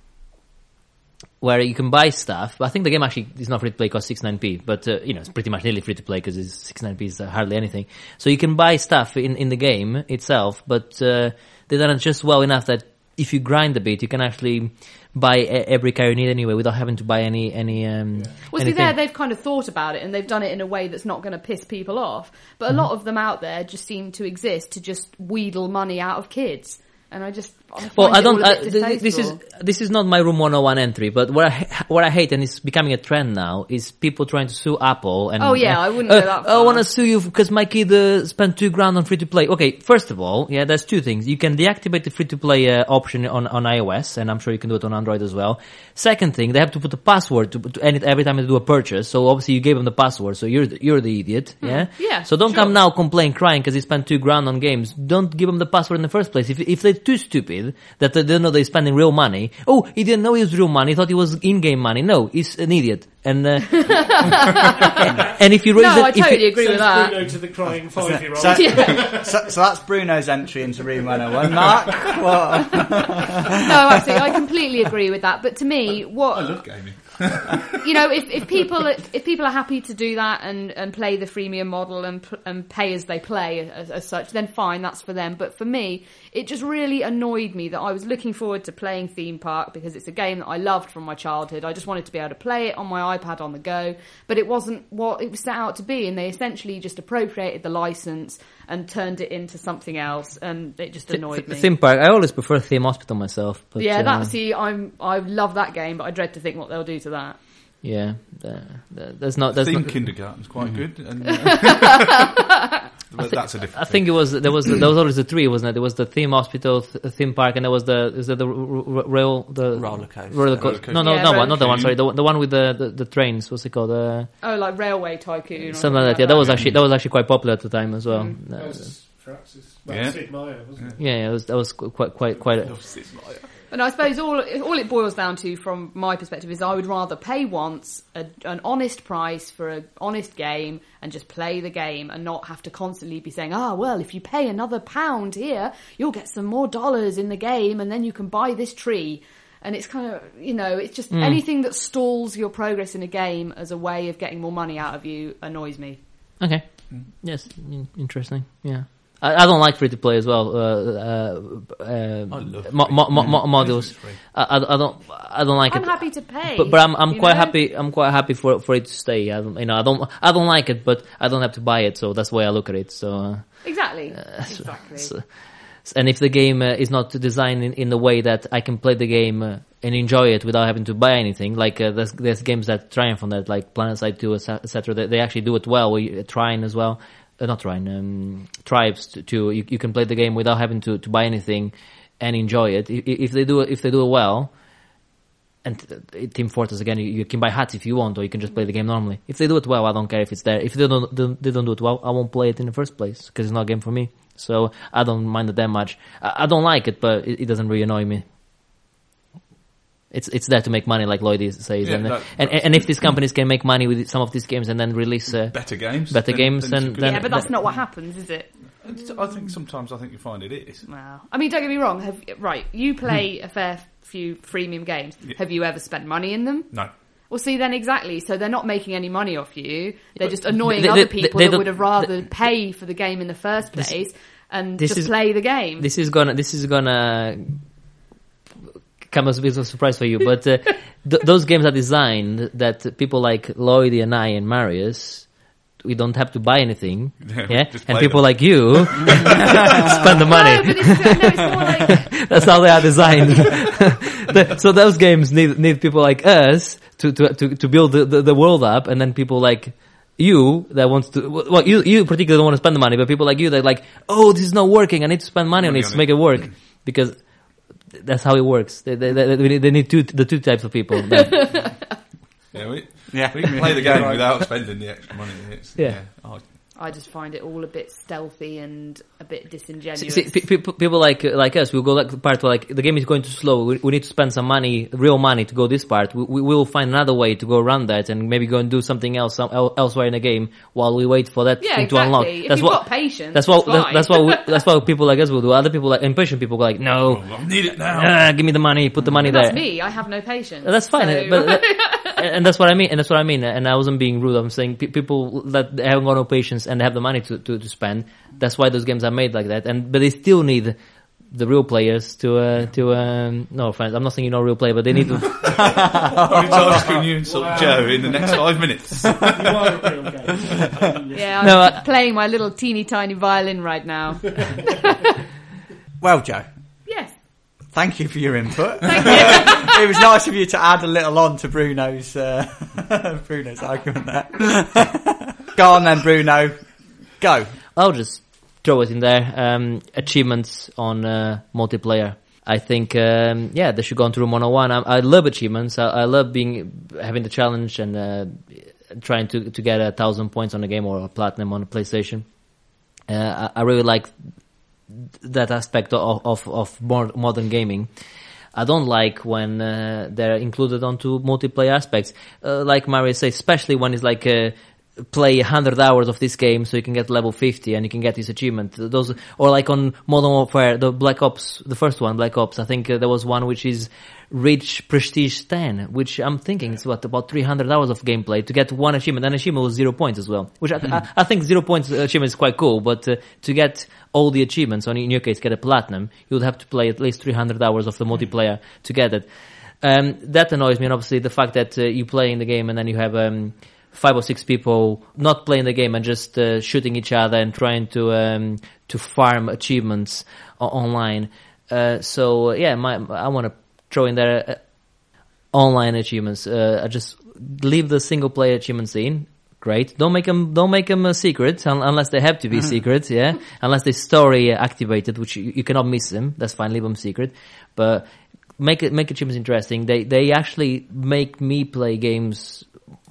where you can buy stuff. But I think the game actually is not free to play, costs 69p, but uh, you know it's pretty much nearly free to play because it's 69p is uh, hardly anything. So you can buy stuff in in the game itself, but uh, they done it just well enough that if you grind a bit, you can actually buy e- every car you need anyway without having to buy any any. Um, Well, see, there they've kind of thought about it and they've done it in a way that's not going to piss people off. But a lot of them out there just seem to exist to just wheedle money out of kids, and I just I Well, I don't. a bit th- th- this is this is not my room 101 entry, but what I what I hate and it's becoming a trend now is people trying to sue Apple and. Oh, yeah, uh, I wouldn't uh, go that I want to sue you because my kid uh, spent two grand on free to play. Okay, first of all, yeah, there's two things. You can deactivate the free to play uh, option on on iOS, and I'm sure you can do it on Android as well. Second thing, they have to put a password to, to any, every time they do a purchase. So obviously you gave them the password, so you're the, you're the idiot. Yeah. Hmm. yeah, So don't sure. come now complain crying because he spent two grand on games. Don't give them the password in the first place. If if they're too stupid that they don't know they're spending real money. Oh, he didn't know it was real money. He thought it was in-game money. No, he's an idiot. And uh, and if you raise No, it, I if you- totally agree with that. Bruno to the crying five-year-old. So, so, so that's Bruno's entry into Room 101. Mark, what? No, actually, I completely agree with that. But to me, what I love gaming. you know, if, if people if people are happy to do that and, and play the freemium model and and pay as they play as, as such, then fine, that's for them. But for me, it just really annoyed me that I was looking forward to playing Theme Park because it's a game that I loved from my childhood. I just wanted to be able to play it on my iPad on the go, but it wasn't what it was set out to be, and they essentially just appropriated the license and turned it into something else, and it just annoyed me. theme park. I always prefer theme hospital myself. But, yeah, uh, that see, I'm I love that game, but I dread to think what they'll do to that. yeah. Uh, there's not. There's Theme not, kindergarten's quite good. And, uh, but that's a different. I think it was there was there was always the three, wasn't it? There was the theme hospital, th- theme park, and there was the is that the r- r- rail the Roller coaster. roller Roller coaster. coaster. No, no, Yeah, no one, not the one. Sorry, the, one- the one with the, the, the trains. What's it called? Uh, Oh, like Railway Tycoon. something like that. Yeah, that was actually that was actually quite popular at the time as well. Mm. Uh, That was Firaxis. Well, Yeah. Sid Meier, wasn't it? yeah, yeah, it was, that was quite quite quite. A, And I suppose all all it boils down to, from my perspective, is I would rather pay once a, an honest price for an honest game and just play the game and not have to constantly be saying, "Ah, well, if you pay another pound here, you'll get some more dollars in the game, and then you can buy this tree." And it's kind of, you know, it's just anything that stalls your progress in a game as a way of getting more money out of you annoys me. okay, yes, interesting. Yeah. I, I don't like free to play as well. Uh, uh, uh, I love mo- mo- mo- mo- modules. I, I, I don't. I don't like I'm it. happy to pay, But, but I'm I'm quite know? happy. I'm quite happy for for it to stay. I don't, you know, I don't I don't like it, but I don't have to buy it. So that's the way I look at it. So, uh, Exactly. exactly. so- and if the game uh, is not designed in, in a way that I can play the game uh, and enjoy it without having to buy anything, like uh, there's there's games that triumph on that, like PlanetSide Two, etc. They, they actually do it well. We, uh, Trine as well, uh, not Trine, um, Tribes to You, you can play the game without having to, to buy anything and enjoy it. I- If they do if they do it well, and Team Fortress again, you, you can buy hats if you want, or you can just play the game normally. If they do it well, I don't care if it's there. If they don't, don't they don't do it well, I won't play it in the first place because it's not a game for me. So I don't mind it that much. I, I don't like it, but it, it doesn't really annoy me. It's it's there to make money, like Lloyd says, Yeah, and, that- and and if these companies can make money with some of these games and then release uh, better games. Better games it's than- a yeah, but that's that- not what happens, is it? I think sometimes I think you find it is. Wow. I mean, don't get me wrong. Have, right, you play a fair few freemium games. Have you ever spent money in them? No. Well, see, then exactly. So they're not making any money off you. They're just annoying they- other they- people they that would have rather pay for the game in the first place and this just is- play the game. this is gonna this is gonna come as a bit of a surprise for you, but uh, th- those games are designed that people like Lloyd and I and Marius. We don't have to buy anything, Yeah, yeah, and people them. like you spend the money. No, but it's, no, it's like That's how they are designed. The- so those games need need people like us to to to, to build the, the, the world up, and then people like you that wants to. Well, you you particularly don't want to spend the money, but people like you that like, oh, this is not working. I need to spend money on Money it on to it. make it work because that's how it works. They they, they, they need- two the two types of people. Yeah, we, Yeah. we can play the game without spending the extra money. It's, Yeah. yeah. I, I just find it all a bit stealthy and a bit disingenuous. See, see, pe- pe- people like like us, we'll go like the part where like the game is going too slow. We, we need to spend some money, real money, to go this part. We, we will find another way to go around that, and maybe go and do something else some, el- elsewhere in the game while we wait for that yeah, thing exactly. to unlock. If that's you've what. got patience, That's what. That's, fine. that's what. We, that's what people like us will do. Other people like impatient people go like, no, I need it now. ah, give me the money, put the money That's there. me. I have no patience. That's fine, So- but that- and that's what I mean. And that's what I mean. And I wasn't being rude. I'm saying pe- people that haven't got no patience and they have the money to, to, to spend. That's why those games are made like that. And but they still need the real players to uh, to um, no offense. I'm not saying you're not a real player, but they need to. How many times can you insult Joe in the next five minutes? You are a real game. yeah, I'm No, I- playing my little teeny tiny violin right now. Well, Joe, yes. Thank you for your input. it was nice of you to add a little on to Bruno's uh, Bruno's argument there. Go on then, Bruno. Go. I'll just throw it in there. Um, achievements on uh, multiplayer. I think, um, yeah, they should go into Room 101. I, I love achievements. I, I love being having the challenge and uh, trying to to get a thousand points on a game or a platinum on a PlayStation. Uh, I, I really like that aspect of of, of more modern gaming. I don't like when uh, they're included onto multiplayer aspects, uh, like Mario says, especially when it's like uh, play 100 hours of this game so you can get level 50 and you can get this achievement. Those, or like on Modern Warfare, the Black Ops, the first one, Black Ops, I think uh, there was one which is reach Prestige 10, which I'm thinking it's what, about 300 hours of gameplay to get one achievement. And achievement was zero points as well, which I, I, I think zero points achievement is quite cool, but uh, to get all the achievements, or in your case, get a platinum, you would have to play at least 300 hours of the multiplayer to get it. Um, that annoys me, and obviously the fact that uh, you play in the game and then you have um, five or six people not playing the game and just uh, shooting each other and trying to um, to farm achievements o- online. Uh, so yeah, my, I want to throw their uh, online achievements. Uh, I just leave the single player achievements in. Great. Don't make them. Don't make them a secret un- unless they have to be secret. Yeah. Unless they story activated, which you, you cannot miss them. That's fine. Leave them secret. But make it make achievements interesting. They they actually make me play games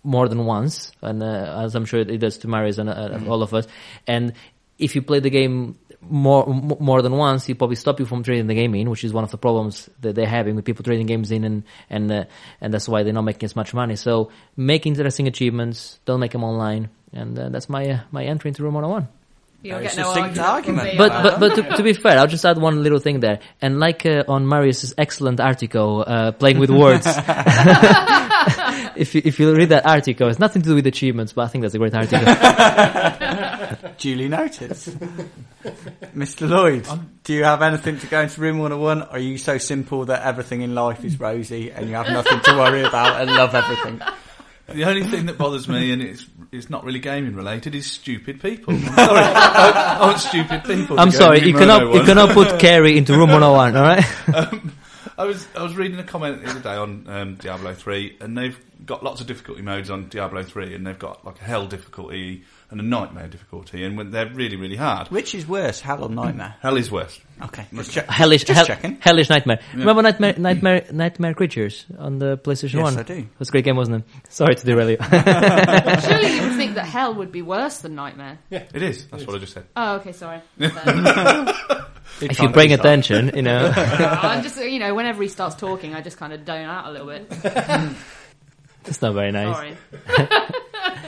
more than once, and uh, as I'm sure it does to Marius and uh, all of us. And if you play the game more more than once, you probably stop you from trading the game in, which is one of the problems that they're having with people trading games in, and and uh, and that's why they're not making as much money. So make interesting achievements, don't make them online, and uh, that's my uh, my entry into Room 101. You'll Very get no argument, argument. But but but to, to be fair, I'll just add one little thing there. And like uh, on Marius's excellent article, uh, playing with words. if you, if you read that article, it's nothing to do with achievements, but I think that's a great article. Duly noted. Mr. Lloyd, do you have anything to go into room 101? Are you so simple that everything in life is rosy and you have nothing to worry about and love everything? The only thing that bothers me, and it's it's not really gaming related, is stupid people. I'm sorry, I, I want stupid people. I'm sorry, you cannot you cannot put Kerry into room 101, all right? I was I was reading a comment the other day on um, Diablo three, and they've got lots of difficulty modes on Diablo three, and they've got like a hell difficulty and a nightmare difficulty, and when they're really really hard. Which is worse, hell or nightmare? Hell is worse. Okay, just check. Hellish, just hell- checking. hellish nightmare. Remember Nightmare, Nightmare, Nightmare Creatures on the PlayStation Yes, One? I do. It was a great game, wasn't it? Sorry to derail you. Surely you would think that hell would be worse than nightmare. It is. That's what I just said. Oh, okay, sorry. if you bring attention, you know. I'm just, you know, whenever he starts talking, I just kind of zone out a little bit. it's not very nice. Sorry.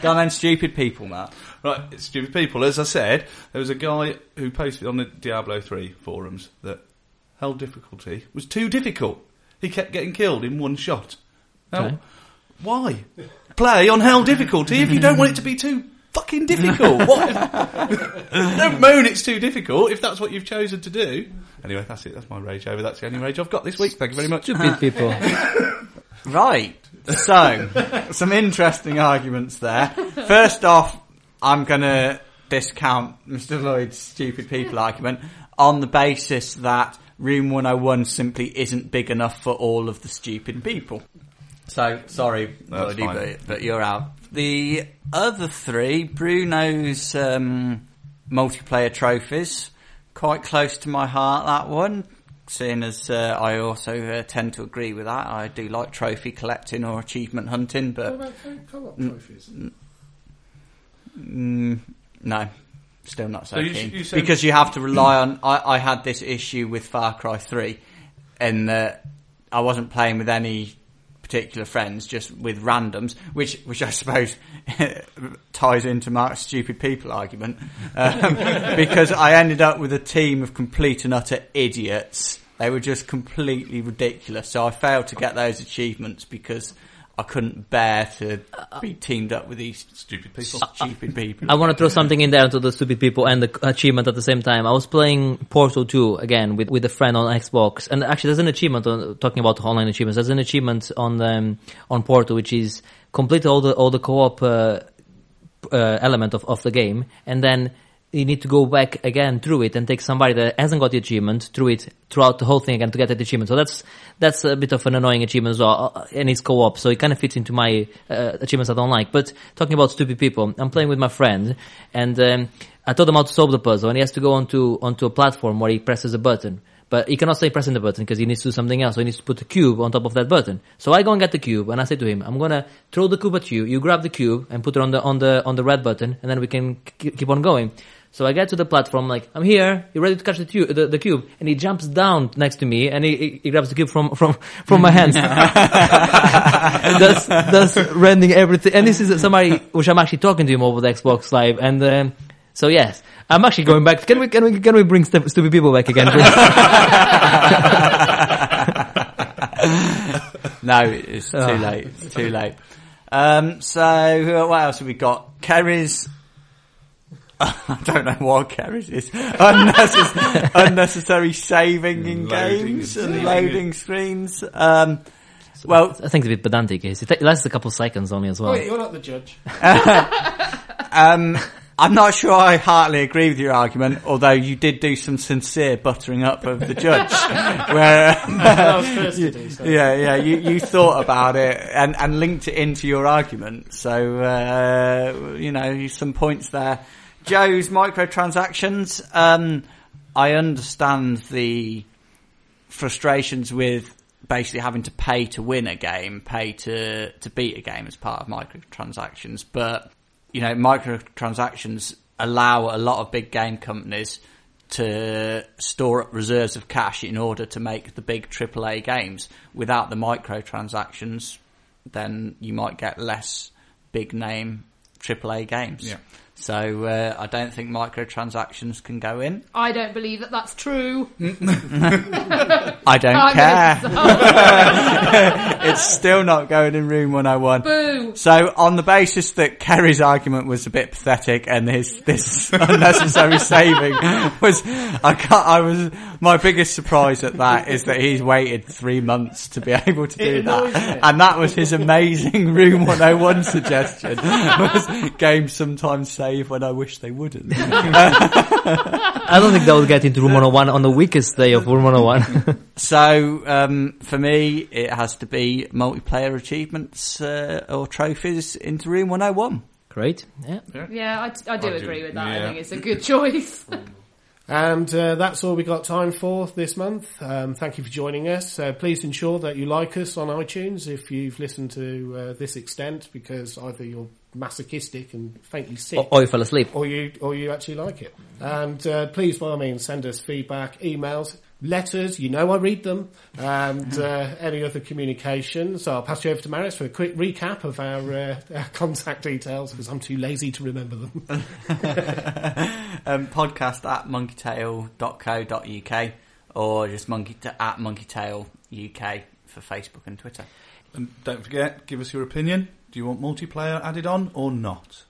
Go on then, stupid people, Matt. Right, stupid people. As I said, there was a guy who posted on the Diablo 3 forums that hell difficulty was too difficult. He kept getting killed in one shot. Now, Okay. why? Play on hell difficulty if you don't want it to be too fucking difficult. what? don't moan it's too difficult if that's what you've chosen to do. Anyway, that's it. That's my rage over. That's the only rage I've got this week. Thank you very much. Stupid people. Right. So, some interesting arguments there. First off, I'm going to discount Mr. Lloyd's stupid people argument on the basis that Room 101 simply isn't big enough for all of the stupid people. So, sorry, That's Lloydie, fine. but, but you're out. The other three, Bruno's um, multiplayer trophies, quite close to my heart, that one. Seeing as uh, I also uh, tend to agree with that, I do like trophy collecting or achievement hunting, What but about co- co-op trophies? Mm, No, still not so, So you- keen you said- because you have to rely on. I, I had this issue with Far Cry Three, in that I wasn't playing with any particular friends, just with randoms, which which I suppose ties into Mark's stupid people argument, um, because I ended up with a team of complete and utter idiots. They were just completely ridiculous. So I failed to get those achievements because I couldn't bear to be teamed up with these Stupid people. stupid people. I want to throw something in there to the stupid people and the achievement at the same time. I was playing Portal 2 again with, with a friend on Xbox, and actually there's an achievement on, talking about online achievements. There's an achievement on um, on Portal which is complete all the all the co-op uh, uh, element of, of the game, and then you need to go back again through it and take somebody that hasn't got the achievement through it throughout the whole thing again to get that achievement. So that's that's a bit of an annoying achievement as well, uh, and it's co-op, so it kind of fits into my uh, achievements I don't like. But talking about stupid people, I'm playing with my friend, and um, I told him how to solve the puzzle, and he has to go onto onto a platform where he presses a button. But he cannot say pressing the button because he needs to do something else. So he needs to put a cube on top of that button. So I go and get the cube and I say to him, I'm gonna throw the cube at you. You grab the cube and put it on the, on the, on the red button and then we can keep on going. So I get to the platform like, I'm here, you're ready to catch the, tu- the, the cube? And he jumps down next to me and he, he, grabs the cube from, from, from my hands. that's, that's rending everything. And this is somebody which I'm actually talking to him over the Xbox Live and, um, so yes, I'm actually going back. Can we, can we, can we bring stu- stupid people back again. No, it's too Oh. late. It's too late. Um, so what else have we got? Kerry's. I don't know what Kerry's is. Unnecessary, unnecessary saving in Loading games and and loading screens. Um, well, I think it's a bit pedantic. It ta- it lasts a couple of seconds only as well. Wait, you're not the judge. um, I'm not sure I heartily agree with your argument, although you did do some sincere buttering up of the judge. where, I was first to do so. yeah, yeah, you, you thought about it and, and linked it into your argument. So, uh, you know, some points there. Joe's microtransactions. Um, I understand the frustrations with basically having to pay to win a game, pay to, to beat a game as part of microtransactions. But, you know, microtransactions allow a lot of big game companies to store up reserves of cash in order to make the big AAA games. Without the microtransactions, then you might get less big name AAA games. Yeah. So uh, I don't think microtransactions can go in. I don't believe that that's true. I don't I'm care. it's still not going in room 101. Boo! So on the basis that Kerry's argument was a bit pathetic and his this unnecessary saving was I can't I was my biggest surprise at that is that he's waited three months to be able to do that. me. And that was his amazing room 101 suggestion was games sometimes save when I wish they wouldn't. I don't think that would get into Room 101 on the weakest day of Room 101. So um, for me, it has to be multiplayer achievements uh, or trophies into Room 101. Great. Yeah. Yeah, I, t- I do I do, agree with that. I think it's a good choice. And uh, that's all we got time for this month. Um, thank you for joining us. Uh, please ensure that you like us on iTunes if you've listened to uh, this extent, because either you're masochistic and faintly sick, Or, or you fell asleep. or you or you actually like it. And uh, please, by all means, send us feedback, emails, letters. You know I read them, and uh, any other communication. So I'll pass you over to Marius for a quick recap of our, uh, our contact details because I'm too lazy to remember them. um, podcast at monkeytail.co.uk or just monkey at monkeytail UK for Facebook and Twitter. And don't forget, give us your opinion. Do you want multiplayer added on or not?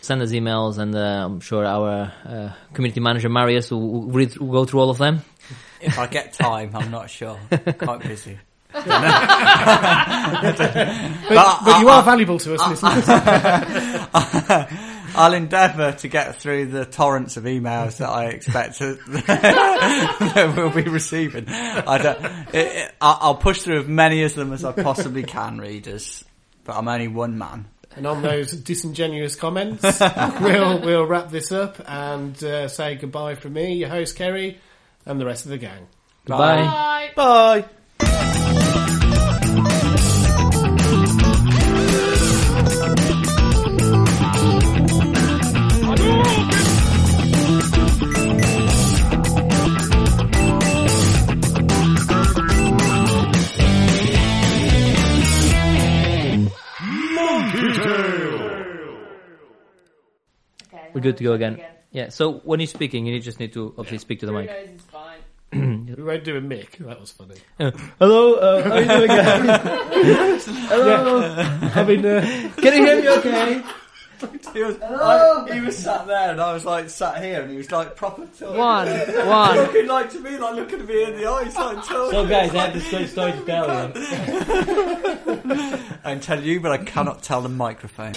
Send us emails and uh, I'm sure our uh, community manager Marius will, will, read, will go through all of them. If I get time, I'm not sure. Quite busy. But, but you are valuable to us, listeners. I'll endeavour to get through the torrents of emails that I expect to, that we'll be receiving. I don't, it, it, I'll push through as many of them as I possibly can, readers. But I'm only one man. And on those disingenuous comments, we'll we'll wrap this up and uh, say goodbye from me, your host Kerry, and the rest of the gang. Bye. Bye. We're good to go again. Yeah. So when you're speaking, you just need to obviously speak to the mic. Bruno's is fine. We won't do a Mick. That was funny. Uh, hello. Uh, how are you doing? hello. I mean, uh, can you hear me? Okay. He was, I, he was sat there and I was like sat here and he was like proper talking. One, one. Looking like to me, like looking at me in the eyes, like talking. So guys, I have this great story to tell you. I can tell you, but I cannot tell the microphone.